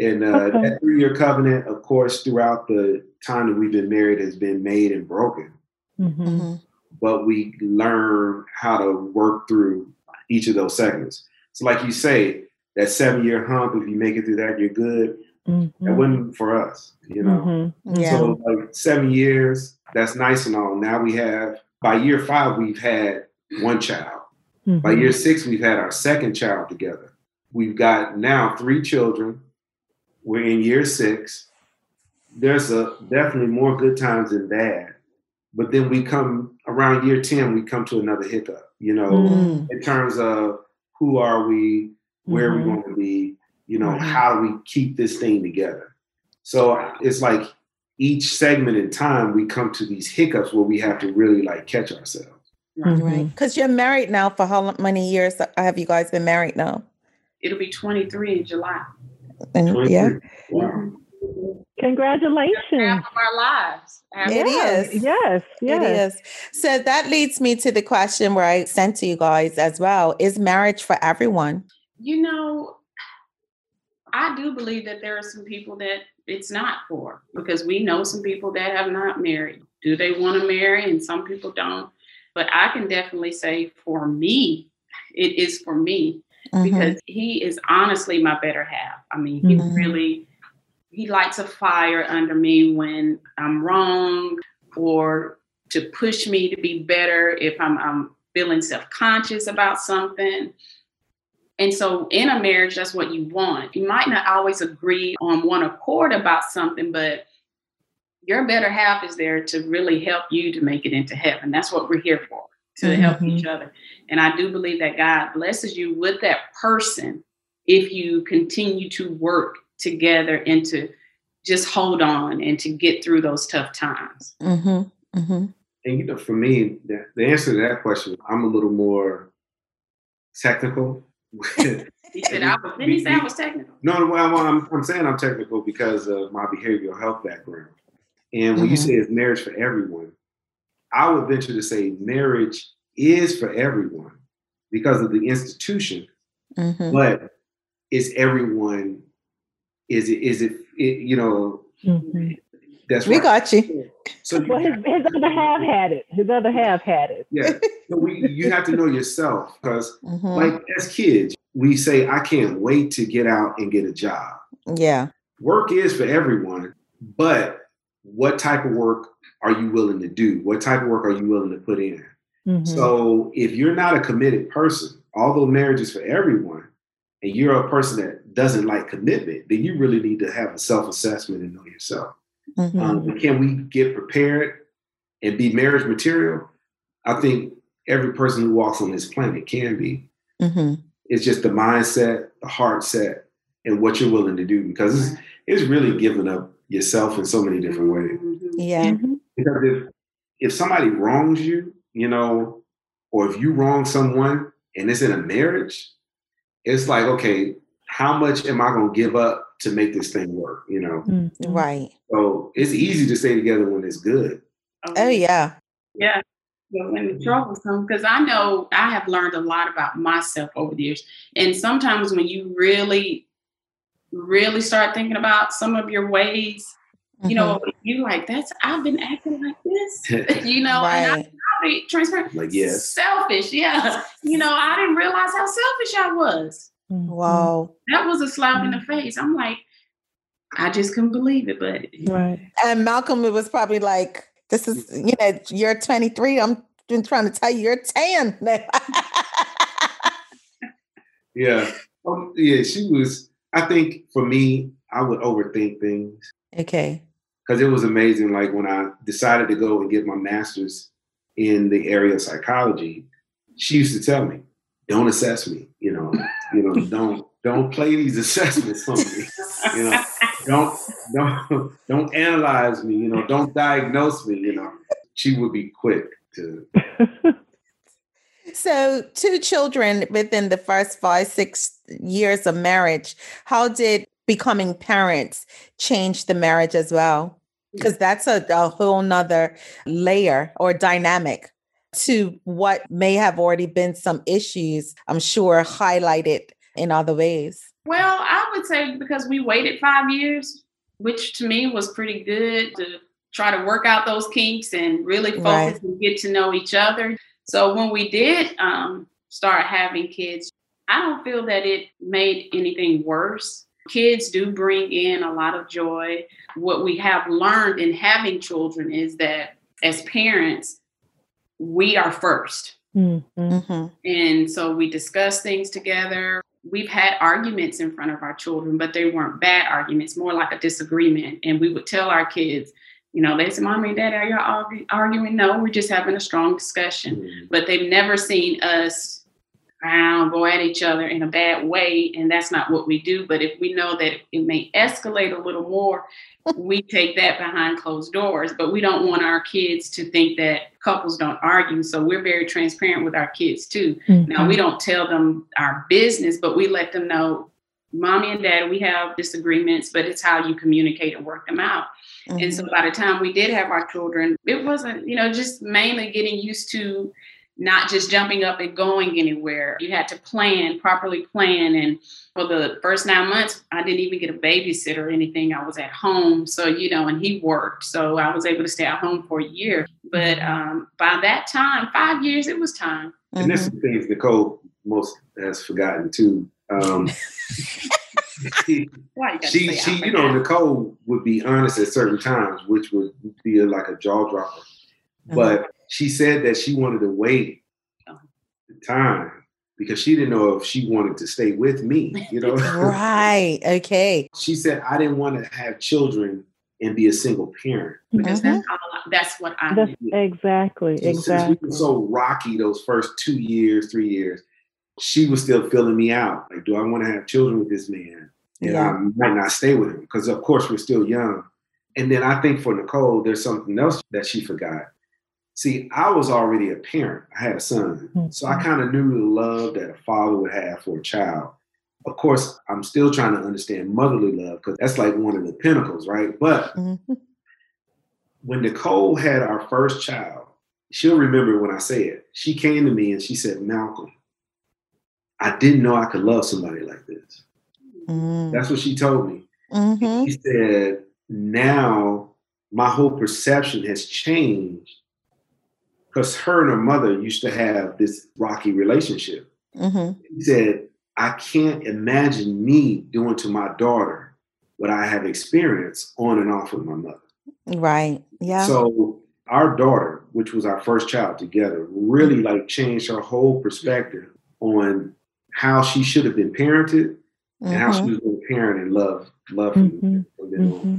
And uh, okay. that three year covenant, of course, throughout the time that we've been married has been made and broken. Mm-hmm. mm-hmm. But we learn how to work through each of those segments. So, like you say, that seven year hump, if you make it through that, you're good. Mm-hmm. That wasn't for us, you know. Mm-hmm. Yeah. So, like seven years, that's nice and all. Now we have, by year five, we've had one child. By mm-hmm. year six, we've had our second child together. We've got now three children. We're in year six there's a definitely more good times than bad. But then we come around year 10, we come to another hiccup, you know, mm. in terms of who are we, where mm-hmm. are we mm-hmm. going to be, you know, mm-hmm. how do we keep this thing together? So it's like each segment in time, we come to these hiccups where we have to really like catch ourselves. Mm-hmm. Right. Because you're married now for how many years have you guys been married now? It'll be 23 in July. And, yeah. Wow. Congratulations. Half of our lives. It is. Yes, yes. It is. So that leads me to the question where I sent to you guys as well. Is marriage for everyone? You know, I do believe that there are some people that it's not for because we know some people that have not married. Do they want to marry? And some people don't. But I can definitely say for me, it is for me mm-hmm. because he is honestly my better half. I mean, he mm-hmm. really he lights a fire under me when I'm wrong or to push me to be better if I'm, I'm feeling self conscious about something. And so in a marriage, that's what you want. You might not always agree on one accord about something, but your better half is there to really help you to make it into heaven. That's what we're here for, to mm-hmm. help each other. And I do believe that God blesses you with that person if you continue to work together and to just hold on and to get through those tough times. Mm-hmm. Mm-hmm. And you know, for me, the, the, answer to that question, I'm a little more technical. he said I was. Didn't he say I was technical? No, well, I'm, I'm saying I'm technical because of my behavioral health background. And when mm-hmm. you say it's marriage for everyone, I would venture to say marriage is for everyone because of the institution, mm-hmm. but is everyone is it is it, it you know mm-hmm. that's we right. got you so you well his, his other half had it his other half had it yeah so we, you have to know yourself because mm-hmm. like as kids we say i can't wait to get out and get a job yeah work is for everyone but what type of work are you willing to do what type of work are you willing to put in mm-hmm. so if you're not a committed person although marriage is for everyone and you're a person that doesn't like commitment, then you really need to have a self assessment and know yourself. Mm-hmm. Um, can we get prepared and be marriage material? I think every person who walks on this planet can be. Mm-hmm. It's just the mindset, the heart set, and what you're willing to do because it's, it's really giving up yourself in so many different ways. Mm-hmm. Yeah. Mm-hmm. Because if if somebody wrongs you, you know, or if you wrong someone and it's in a marriage, it's like, okay, how much am I going to give up to make this thing work? You know, mm-hmm. right. So it's easy to stay together when it's good. Oh yeah, yeah. But when the troubles come, because I know I have learned a lot about myself over the years, and sometimes when you really, really start thinking about some of your ways, mm-hmm. you know, mm-hmm. you like that's I've been acting like this, you know, right. and I, I'll be transparent. Like yes, selfish, yeah. You know, I didn't realize how selfish I was. Mm-hmm. Wow. That was a slap in the face. I'm like, I just couldn't believe it. But right. And Malcolm, it was probably like, this is, you know, you're 23. I'm been trying to tell you you're 10. yeah. Um, yeah, she was, I think for me, I would overthink things. Okay. Because it was amazing. Like when I decided to go and get my master's in the area of psychology, she used to tell me, don't assess me, you know, you know, don't don't play these assessments on me. You know, don't don't don't analyze me, you know, don't diagnose me, you know. She would be quick to So two children within the first five, six years of marriage. How did becoming parents change the marriage as well? Because that's a, a whole nother layer or dynamic to what may have already been some issues, I'm sure, highlighted in other ways? Well, I would say because we waited five years, which to me was pretty good to try to work out those kinks and really focus right. and get to know each other. So when we did um, start having kids, I don't feel that it made anything worse. Kids do bring in a lot of joy. What we have learned in having children is that as parents, we are 1st mm-hmm. mm-hmm. And so we discuss things together. We've had arguments in front of our children, but they weren't bad arguments, more like a disagreement. And we would tell our kids, you know, they say, Mommy and Daddy, are you arguing? No, we're just having a strong discussion. Mm-hmm. But they've never seen us around, go at each other in a bad way, and that's not what we do. But if we know that it may escalate a little more, we take that behind closed doors. But we don't want our kids to think that couples don't argue. So we're very transparent with our kids too. Mm-hmm. Now we don't tell them our business, but we let them know, mommy and dad, we have disagreements, but it's how you communicate and work them out. Mm-hmm. And so mm-hmm. by the time we did have our children, it wasn't, you know, just mainly getting used to not just jumping up and going anywhere. You had to plan, properly plan. And for the first nine months, I didn't even get a babysitter or anything. I was at home. So, you know, and he worked. So I was able to stay at home for a year. But um, by that time, five years, it was time. And mm-hmm. some things Nicole most has forgotten too. Um, she, she, she you know, Nicole would be honest at certain times, which would be a, like a jaw dropper. Mm-hmm. But she said that she wanted to wait the time because she didn't know if she wanted to stay with me, you know? right. Okay. She said, I didn't want to have children and be a single parent. Because mm-hmm. that's, all, that's what I that's Exactly. So exactly. we were so rocky those first two years, three years. She was still filling me out. Like, do I want to have children with this man? And yeah. I might not stay with him because, of course, we're still young. And then I think for Nicole, there's something else that she forgot. See, I was already a parent. I had a son. Mm-hmm. So I kind of knew the love that a father would have for a child. Of course, I'm still trying to understand motherly love because that's like one of the pinnacles, right? But mm-hmm. when Nicole had our first child, she'll remember when I say it. She came to me and she said, Malcolm, I didn't know I could love somebody like this. Mm-hmm. That's what she told me. Mm-hmm. She said, now my whole perception has changed because her and her mother used to have this rocky relationship. Mm-hmm. He said, I can't imagine me doing to my daughter what I have experienced on and off with my mother. Right. Yeah. So our daughter, which was our first child together, really mm-hmm. like changed her whole perspective on how she should have been parented mm-hmm. and how she mm-hmm. was going to parent and love love mm-hmm. mm-hmm.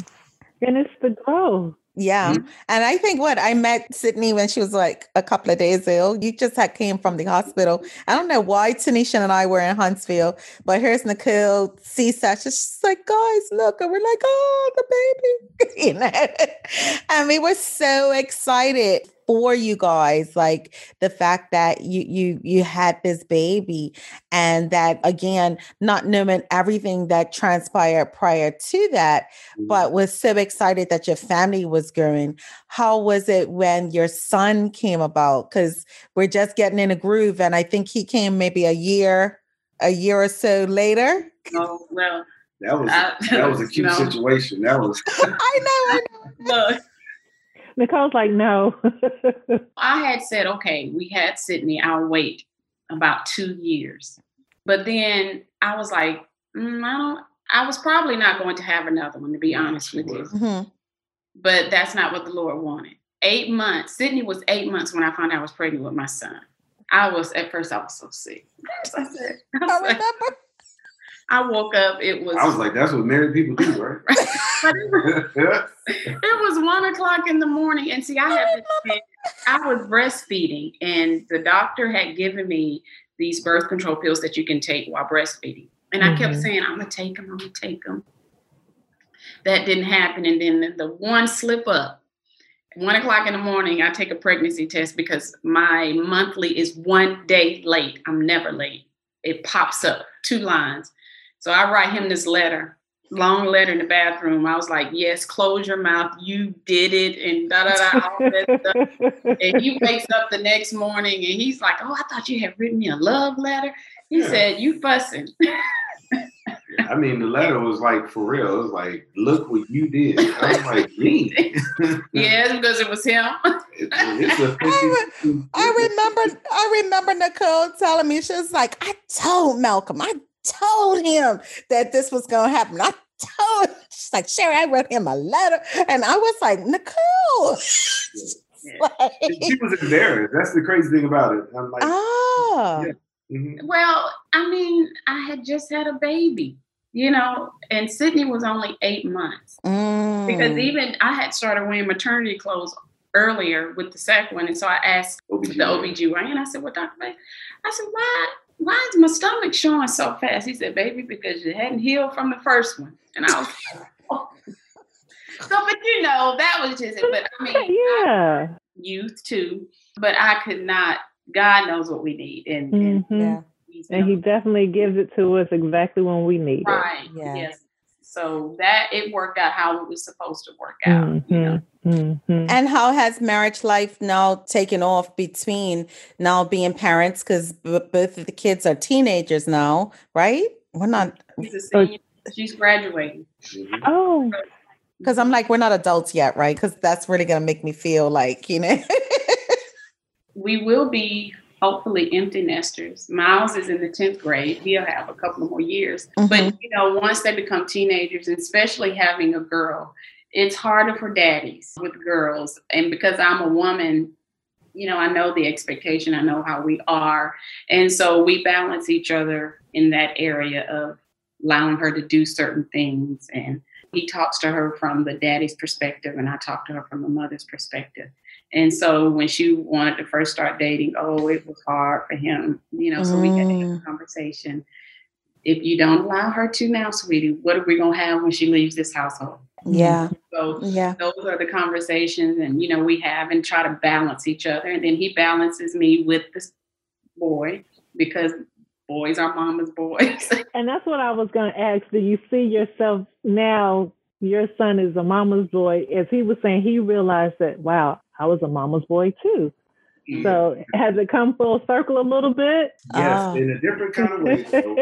And it's the growth. Yeah. Mm-hmm. And I think what I met Sydney when she was like a couple of days old. You just had came from the hospital. I don't know why Tanisha and I were in Huntsville, but here's Nicole C-section. She's like, guys, look. And we're like, oh, the baby. you know? and we were so excited for you guys like the fact that you you you had this baby and that again not knowing everything that transpired prior to that mm-hmm. but was so excited that your family was growing. How was it when your son came about? Because we're just getting in a groove and i think he came maybe a year a year or so later. Oh well that was I, that was a cute no. situation. That was i know i know. Look, Nicole's like, no. I had said, okay, we had Sydney, I'll wait about two years. But then I was like, mm, I don't, I was probably not going to have another one, to be honest with you. Mm-hmm. But that's not what the Lord wanted. Eight months, Sydney was eight months when I found out I was pregnant with my son. I was, at first, I was so sick. I said, I, I remember. Like, I woke up. It was. I was like, "That's what married people do, right?" it was one o'clock in the morning, and see, I had I was breastfeeding, and the doctor had given me these birth control pills that you can take while breastfeeding, and mm-hmm. I kept mm-hmm. saying, "I'm gonna take them. I'm gonna take them." That didn't happen, and then the, the one slip up. One o'clock in the morning, I take a pregnancy test because my monthly is one day late. I'm never late. It pops up two lines so I write him this letter, long letter in the bathroom. I was like, yes, close your mouth. You did it. And da da da, all that stuff. And he wakes up the next morning and he's like, oh, I thought you had written me a love letter. He yeah. said, you fussing. I mean, the letter was like for real. It was like, look what you did. I was like, me. yeah, because it was him. it's, it's I remember, I remember Nicole telling me she was like, I told Malcolm, I told him that this was going to happen. I told she's like, Sherry, I wrote him a letter. And I was like, Nicole. like, she was embarrassed. That's the crazy thing about it. I'm like, oh. Yeah. Mm-hmm. Well, I mean, I had just had a baby, you know, and Sydney was only eight months. Mm. Because even I had started wearing maternity clothes earlier with the second one. And so I asked OBGYN. the OBGYN, I said, Well, Dr. Bay, I said, why why is my stomach showing so fast? He said, baby, because you hadn't healed from the first one. And I was oh. so, but you know, that was just it. But I mean, yeah, I, youth too. But I could not. God knows what we need, and, mm-hmm. and yeah. And he definitely gives it to us exactly when we need right. it. Right. Yeah. Yes. So that it worked out how it was supposed to work out. Mm-hmm. You know? Mm-hmm. And how has marriage life now taken off between now being parents? Because b- both of the kids are teenagers now, right? We're not. She's, senior, she's graduating. Mm-hmm. Oh. Because I'm like, we're not adults yet, right? Because that's really going to make me feel like, you know. we will be hopefully empty nesters. Miles is in the 10th grade. He'll have a couple more years. Mm-hmm. But, you know, once they become teenagers, and especially having a girl, it's harder for daddies with girls. And because I'm a woman, you know, I know the expectation, I know how we are. And so we balance each other in that area of allowing her to do certain things. And he talks to her from the daddy's perspective, and I talk to her from the mother's perspective. And so when she wanted to first start dating, oh, it was hard for him, you know. So mm. we had a mm. conversation. If you don't allow her to now, sweetie, what are we gonna have when she leaves this household? Yeah. So yeah. those are the conversations, and you know we have and try to balance each other. And then he balances me with this boy because boys are mama's boys. and that's what I was going to ask. Do you see yourself now? Your son is a mama's boy. As he was saying, he realized that wow, I was a mama's boy too. Mm-hmm. So has it come full circle a little bit? Yes, oh. in a different kind of way. So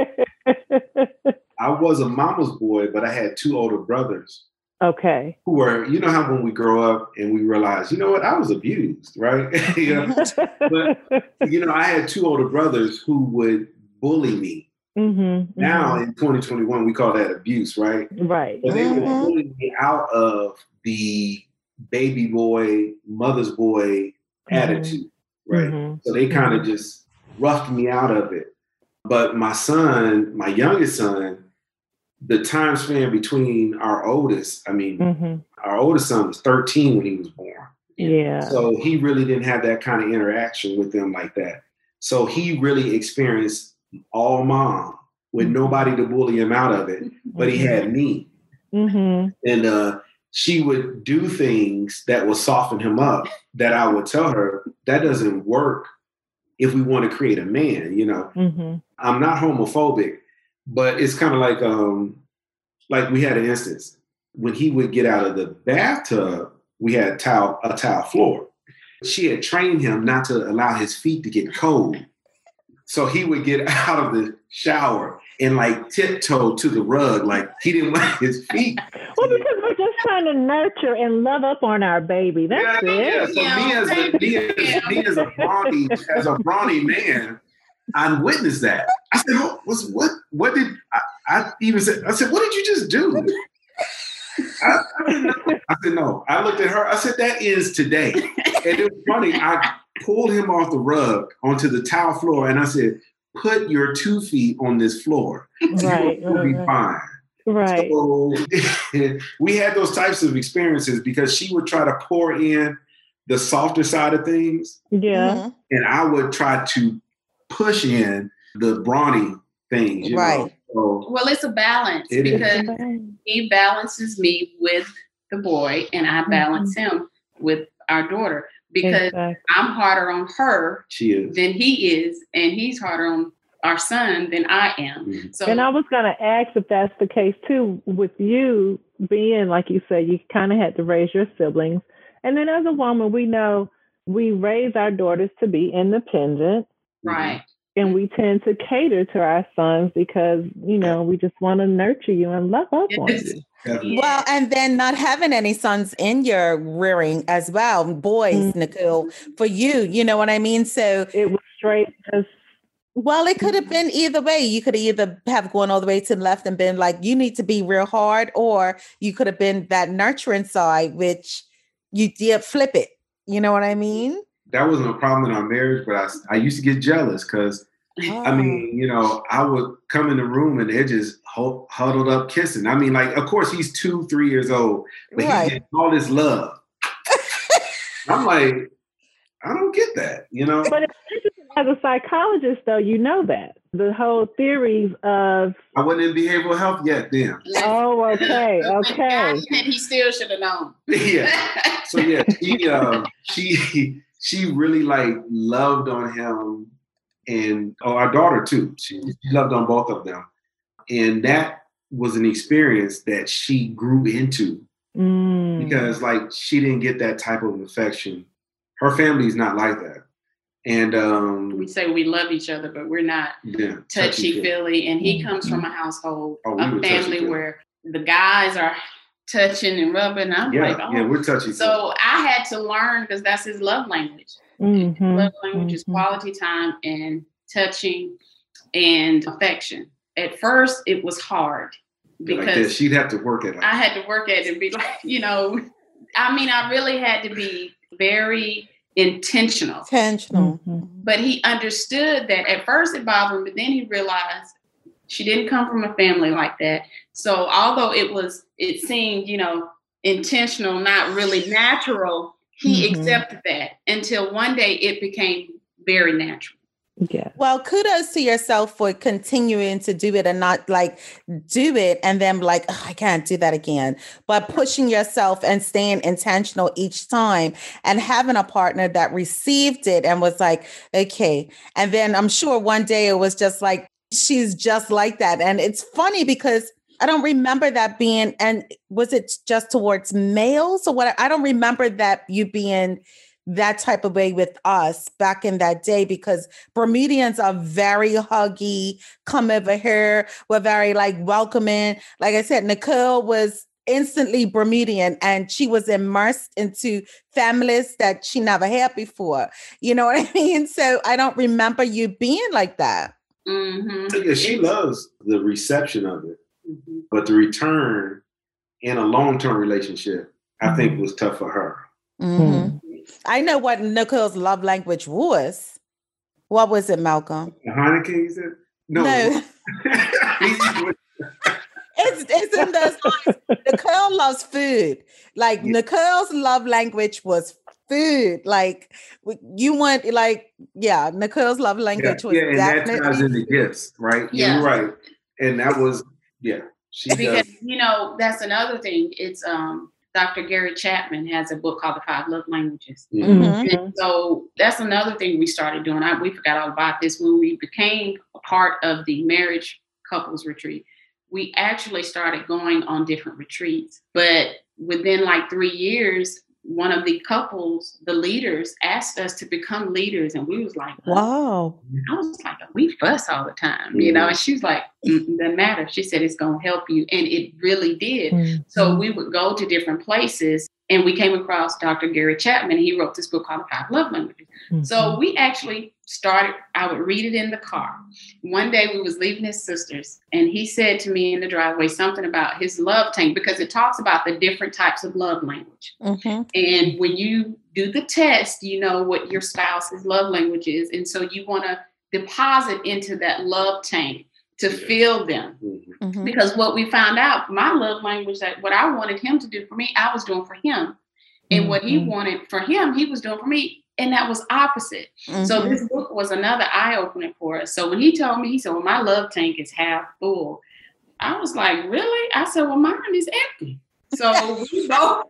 I was a mama's boy, but I had two older brothers. Okay. Who were, you know how when we grow up and we realize, you know what, I was abused, right? you know? but you know, I had two older brothers who would bully me. Mm-hmm, now mm-hmm. in 2021, we call that abuse, right? Right. But they mm-hmm. were bullying me out of the baby boy, mother's boy mm-hmm. attitude, right? Mm-hmm. So they kind of mm-hmm. just roughed me out of it. But my son, my youngest son, the time span between our oldest, I mean, mm-hmm. our oldest son was 13 when he was born. Yeah. So he really didn't have that kind of interaction with them like that. So he really experienced all mom with mm-hmm. nobody to bully him out of it, but he had me. Mm-hmm. And uh, she would do things that would soften him up that I would tell her that doesn't work if we want to create a man, you know. Mm-hmm. I'm not homophobic, but it's kind of like um like we had an instance when he would get out of the bathtub, we had tile a tile floor. She had trained him not to allow his feet to get cold. So he would get out of the shower and like tiptoe to the rug, like he didn't want his feet. Well, because we're just trying to nurture and love up on our baby. That's yeah, it. Yeah. So yeah, me, as a, me, as, me as a brawny, as a brawny man, I witnessed that. I said, "What was what? What did I, I, even said? I said, what did you just do?" I, I, I, said, "No." I looked at her. I said, "That is today." And it was funny. I pulled him off the rug onto the tile floor, and I said, "Put your two feet on this floor. Right, you'll be fine." Right. So we had those types of experiences because she would try to pour in the softer side of things. Yeah. Mm-hmm. And I would try to push in the brawny things. right. So well, it's a balance it because he balances me with the boy and I balance mm-hmm. him with our daughter because exactly. I'm harder on her than he is, and he's harder on our son than I am. Mm-hmm. So, and I was going to ask if that's the case too with you being like you said, you kind of had to raise your siblings, and then as a woman, we know we raise our daughters to be independent, right? And we tend to cater to our sons because you know we just want to nurture you and love up on you. Well, and then not having any sons in your rearing as well, boys, mm-hmm. Nicole, for you, you know what I mean? So it was straight just well, it could have been either way. You could either have gone all the way to the left and been like, you need to be real hard, or you could have been that nurturing side, which you did flip it. You know what I mean? That wasn't a problem in our marriage, but I, I used to get jealous because, oh. I mean, you know, I would come in the room and they're just huddled up kissing. I mean, like, of course, he's two, three years old, but right. he's getting all this love. I'm like, I don't get that, you know? But as a psychologist, though, you know that the whole theories of I wasn't in behavioral health yet then. Oh, okay, okay. he still should have known. yeah. So yeah, she uh, she she really like loved on him and oh, our daughter too. She loved on both of them, and that was an experience that she grew into mm. because like she didn't get that type of affection. Her family is not like that. And um, we say we love each other, but we're not yeah, touchy feely. And he comes from mm-hmm. a household, oh, a family where the guys are touching and rubbing. I'm yeah, like, oh. yeah, we're touching. So I had to learn because that's his love language. Mm-hmm. Love language mm-hmm. is quality time and touching and affection. At first, it was hard because like she'd have to work at it. I had to work at it and be like, you know, I mean, I really had to be very intentional. Intentional. Mm-hmm. But he understood that at first it bothered him, but then he realized she didn't come from a family like that. So although it was, it seemed, you know, intentional, not really natural, he mm-hmm. accepted that until one day it became very natural. Yeah. Well, kudos to yourself for continuing to do it and not like do it and then like, oh, I can't do that again. But pushing yourself and staying intentional each time and having a partner that received it and was like, okay. And then I'm sure one day it was just like, she's just like that. And it's funny because I don't remember that being, and was it just towards males or what? I don't remember that you being that type of way with us back in that day because Bermudians are very huggy, come over here, we're very like welcoming. Like I said, Nicole was instantly Bermudian and she was immersed into families that she never had before. You know what I mean? So I don't remember you being like that. Mm-hmm. Yeah, she loves the reception of it, mm-hmm. but the return in a long term relationship, I mm-hmm. think was tough for her. Mm-hmm. I know what Nicole's love language was. What was it, Malcolm? Heineken, you said? No. no. it's it's in those lines. Nicole loves food. Like yeah. Nicole's love language was food. Like you want, like yeah, Nicole's love language yeah, was yeah, and definitely that ties into gifts, right? Yeah, You're right. And that was yeah. She because does. you know that's another thing. It's um Dr. Gary Chapman has a book called The Five Love Languages. Mm-hmm. And so that's another thing we started doing. I, we forgot all about this when we became a part of the marriage couples retreat. We actually started going on different retreats, but within like three years, one of the couples, the leaders, asked us to become leaders, and we was like, "Wow!" I was like, "We fuss all the time," you know. And she was like, mm, "Doesn't matter." She said, "It's gonna help you," and it really did. Mm-hmm. So we would go to different places and we came across Dr. Gary Chapman. He wrote this book called The Five Love Languages. Mm-hmm. So we actually started, I would read it in the car. One day we was leaving his sister's and he said to me in the driveway something about his love tank because it talks about the different types of love language. Mm-hmm. And when you do the test, you know what your spouse's love language is. And so you want to deposit into that love tank to feel them. Mm-hmm. mm-hmm. Because what we found out, my love language, that what I wanted him to do for me, I was doing for him. And mm-hmm. what he mm-hmm. wanted for him, he was doing for me. And that was opposite. Mm-hmm. So this book was another eye opener for us. So when he told me, he said, Well, my love tank is half full. I was like, Really? I said, Well, mine is empty. So we both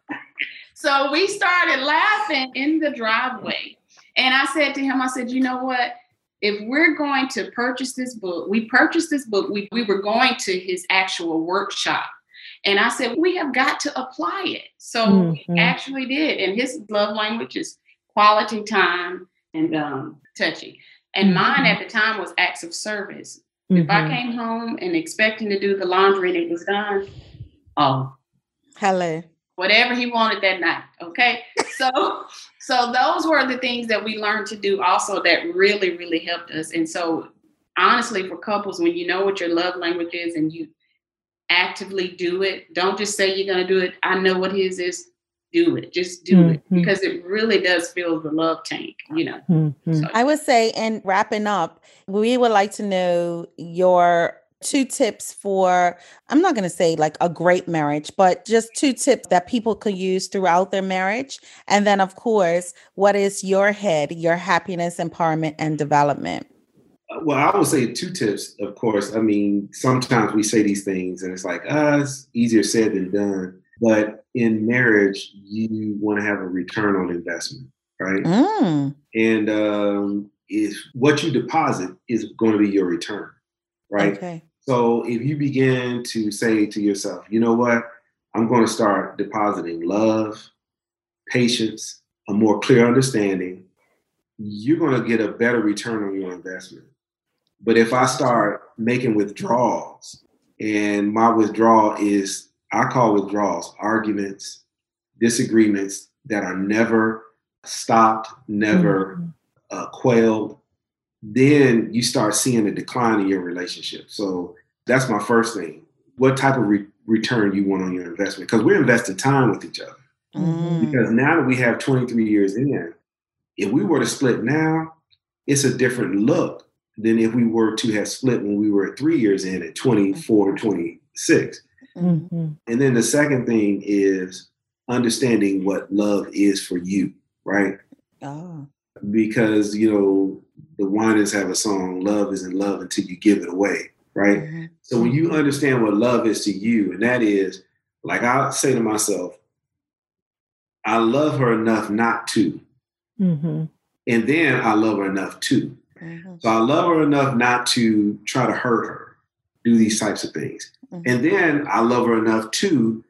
so we started laughing in the driveway. And I said to him, I said, you know what? If we're going to purchase this book, we purchased this book, we, we were going to his actual workshop. And I said, we have got to apply it. So mm-hmm. we actually did. And his love language is quality time and um, touchy. And mm-hmm. mine at the time was acts of service. Mm-hmm. If I mm-hmm. came home and expecting to do the laundry and it was done, oh. Hello. Whatever he wanted that night. Okay. So so those were the things that we learned to do also that really, really helped us. And so honestly, for couples, when you know what your love language is and you actively do it, don't just say you're gonna do it. I know what his is. Do it. Just do mm-hmm. it because it really does fill the love tank, you know. Mm-hmm. So. I would say, and wrapping up, we would like to know your two tips for i'm not going to say like a great marriage but just two tips that people could use throughout their marriage. And then of course what is your head your happiness empowerment and development? Uh, well i would say two tips of course. I mean sometimes we say these things and it's like ah it's easier said than done. But in marriage you want to have a return on investment right? Mm. and um, if what you deposit is going to be your return right? Okay. So if you begin to say to yourself, you know what, I'm going to start depositing love, patience, a more clear understanding, you're going to get a better return on your investment. But if I start making withdrawals, and my withdrawal is, I call withdrawals arguments, disagreements that are never stopped, never mm-hmm. uh, quailed, then you start seeing a decline in your relationship. So that's my first thing. What type of re- return you want on your investment? Because we're investing time with each other. Mm. Because now that we have 23 years in, if we were to split now, it's a different look than if we were to have split when we were three years in at 24 26. Mm-hmm. And then the second thing is understanding what love is for you, right? Oh. Because, you know, the Winans have a song, Love isn't love until you give it away, right? Mm-hmm. So when you understand what love is to you, and that is, like I say to myself, I love her enough not to. Mm-hmm. And then I love her enough to. Mm-hmm. So I love her enough not to try to hurt her, do these types of things. Mm-hmm. And then I love her enough to,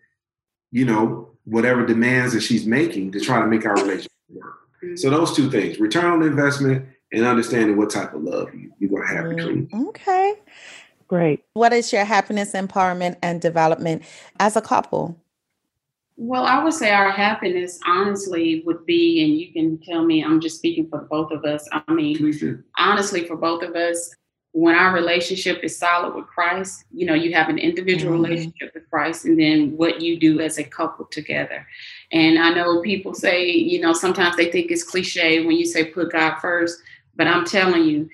you know, whatever demands that she's making to try to make our relationship work. Mm-hmm. So those two things, return on investment and understanding what type of love you, you're going to have between. Mm, okay. Great. What is your happiness, empowerment, and development as a couple? Well, I would say our happiness, honestly, would be, and you can tell me, I'm just speaking for both of us. I mean, honestly, for both of us, when our relationship is solid with Christ, you know, you have an individual mm-hmm. relationship with Christ and then what you do as a couple together. And I know people say, you know, sometimes they think it's cliche when you say put God first, but I'm telling you,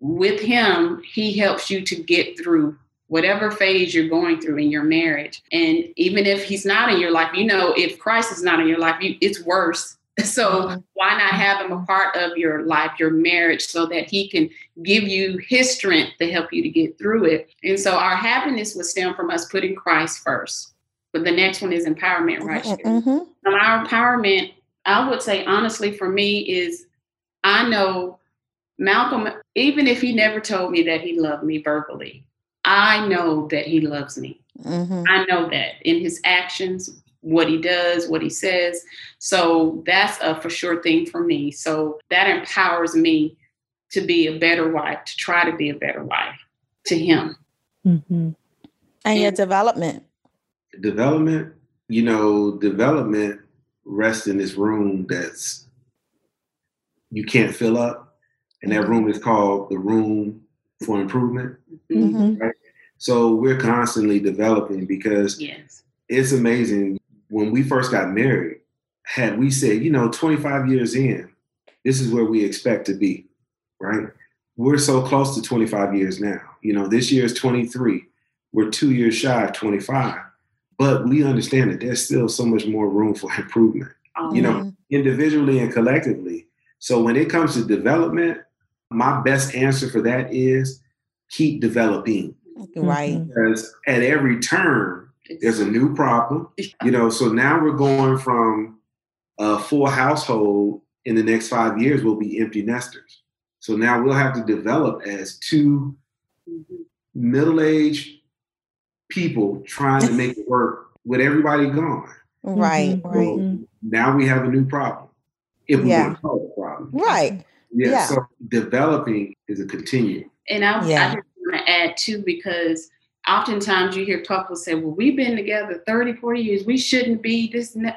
with Him, He helps you to get through whatever phase you're going through in your marriage. And even if he's not in your life, you know, if Christ is not in your life, you, it's worse. So mm-hmm. why not have him a part of your life, your marriage, so that he can give you his strength to help you to get through it? And so our happiness would stem from us putting Christ first. But the next one is empowerment, right? Mm-hmm. And our empowerment, I would say honestly, for me, is I know Malcolm, even if he never told me that he loved me verbally, I know that he loves me. Mm-hmm. I know that in his actions, what he does, what he says. So that's a for sure thing for me. So that empowers me to be a better wife, to try to be a better wife to him. Mm-hmm. And, and your development. Development, you know, development rests in this room that's you can't fill up. And that room is called the room for improvement. Mm-hmm. Right? So we're constantly developing because yes. it's amazing. When we first got married, had we said, you know, 25 years in, this is where we expect to be, right? We're so close to 25 years now. You know, this year is 23. We're two years shy of 25. But we understand that there's still so much more room for improvement, oh, you know, man. individually and collectively. So when it comes to development, my best answer for that is keep developing. Right. Mm-hmm. Because at every turn, there's a new problem. You know, so now we're going from a full household in the next five years will be empty nesters. So now we'll have to develop as 2 mm-hmm. middle-aged people trying to make it work with everybody gone. Right, mm-hmm. right. now we have a new problem. If we yeah. want to call it a problem. Right. Yeah, yeah. So developing is a continuum. And I, yeah. I just want to add too, because oftentimes you hear couples say, well, we've been together 30, 40 years. We shouldn't be this and.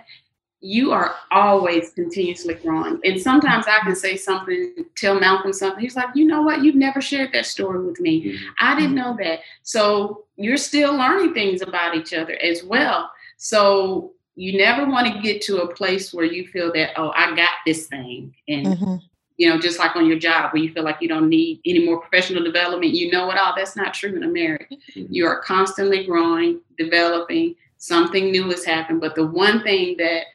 You are always continuously growing. And sometimes I can say something, tell Malcolm something. He's like, you know what? You've never shared that story with me. Mm-hmm. I didn't know that. So you're still learning things about each other as well. So you never want to get to a place where you feel that, oh, I got this thing. And mm-hmm you know, just like on your job where you feel like you don't need any more professional development, you know it all. That's not true in America. Mm-hmm. You are constantly growing, developing, something new has happened. But the one thing that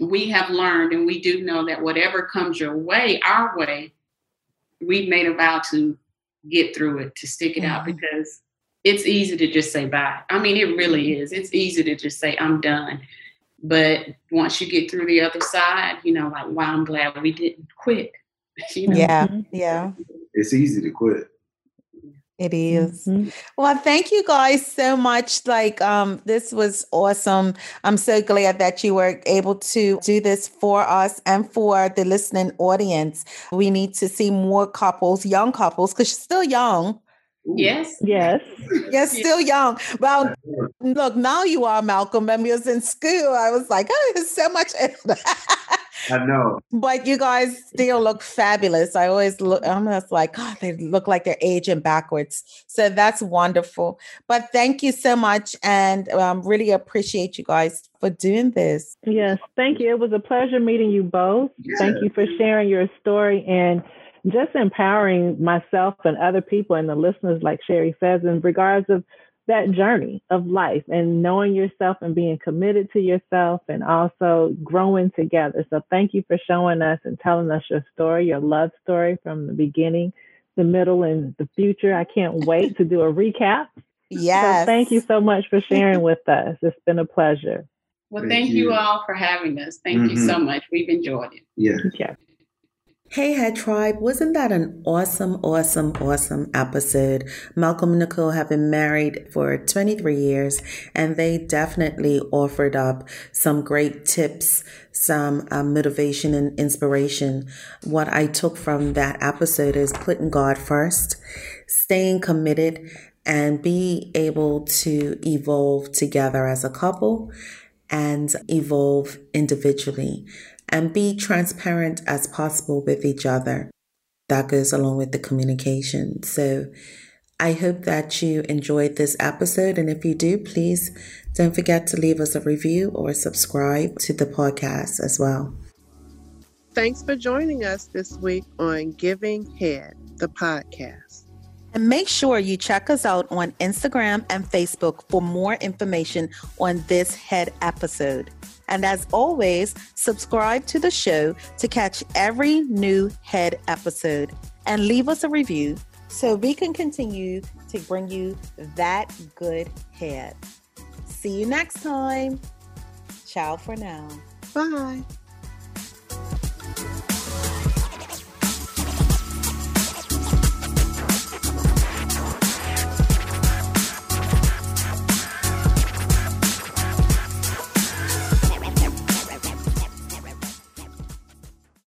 we have learned, and we do know that whatever comes your way, our way, we've made a vow to get through it, to stick it mm-hmm. out because it's easy to just say bye. I mean, it really mm-hmm. is. It's easy to just say, I'm done. But once you get through the other side, you know, like, wow, I'm glad we didn't quit. You know? Yeah, mm-hmm. yeah. It's easy to quit. It is. Mm-hmm. Well, thank you guys so much. Like, um, this was awesome. I'm so glad that you were able to do this for us and for the listening audience. We need to see more couples, young couples, because you're still young. Yes. Yes. You're still young. Well, look, now you are Malcolm. When we was in school, I was like, oh, it's so much. I know. But you guys still look fabulous. I always look, I'm just like, God, they look like they're aging backwards. So that's wonderful. But thank you so much. And um, really appreciate you guys for doing this. Yes. Thank you. It was a pleasure meeting you both. Thank you for sharing your story and just empowering myself and other people and the listeners, like Sherry says, in regards of that journey of life and knowing yourself and being committed to yourself and also growing together. So thank you for showing us and telling us your story, your love story from the beginning, the middle, and the future. I can't wait to do a recap. Yes. So thank you so much for sharing with us. It's been a pleasure. Well, thank, thank you. you. all for having us. Thank mm-hmm. you so much. We've enjoyed it. Yes. Yeah. Hey, Head Tribe, wasn't that an awesome, awesome, awesome episode? Malcolm and Nicole have been married for 23 years and they definitely offered up some great tips, some um, motivation and inspiration. What I took from that episode is putting God first, staying committed, and be able to evolve together as a couple and evolve individually and be transparent as possible with each other. That goes along with the communication. So I hope that you enjoyed this episode. And if you do, please don't forget to leave us a review or subscribe to the podcast as well. Thanks for joining us this week on Giving Head, the podcast. And make sure you check us out on Instagram and Facebook for more information on this head episode. And as always, subscribe to the show to catch every new head episode and leave us a review so we can continue to bring you that good head. See you next time. Ciao for now. Bye.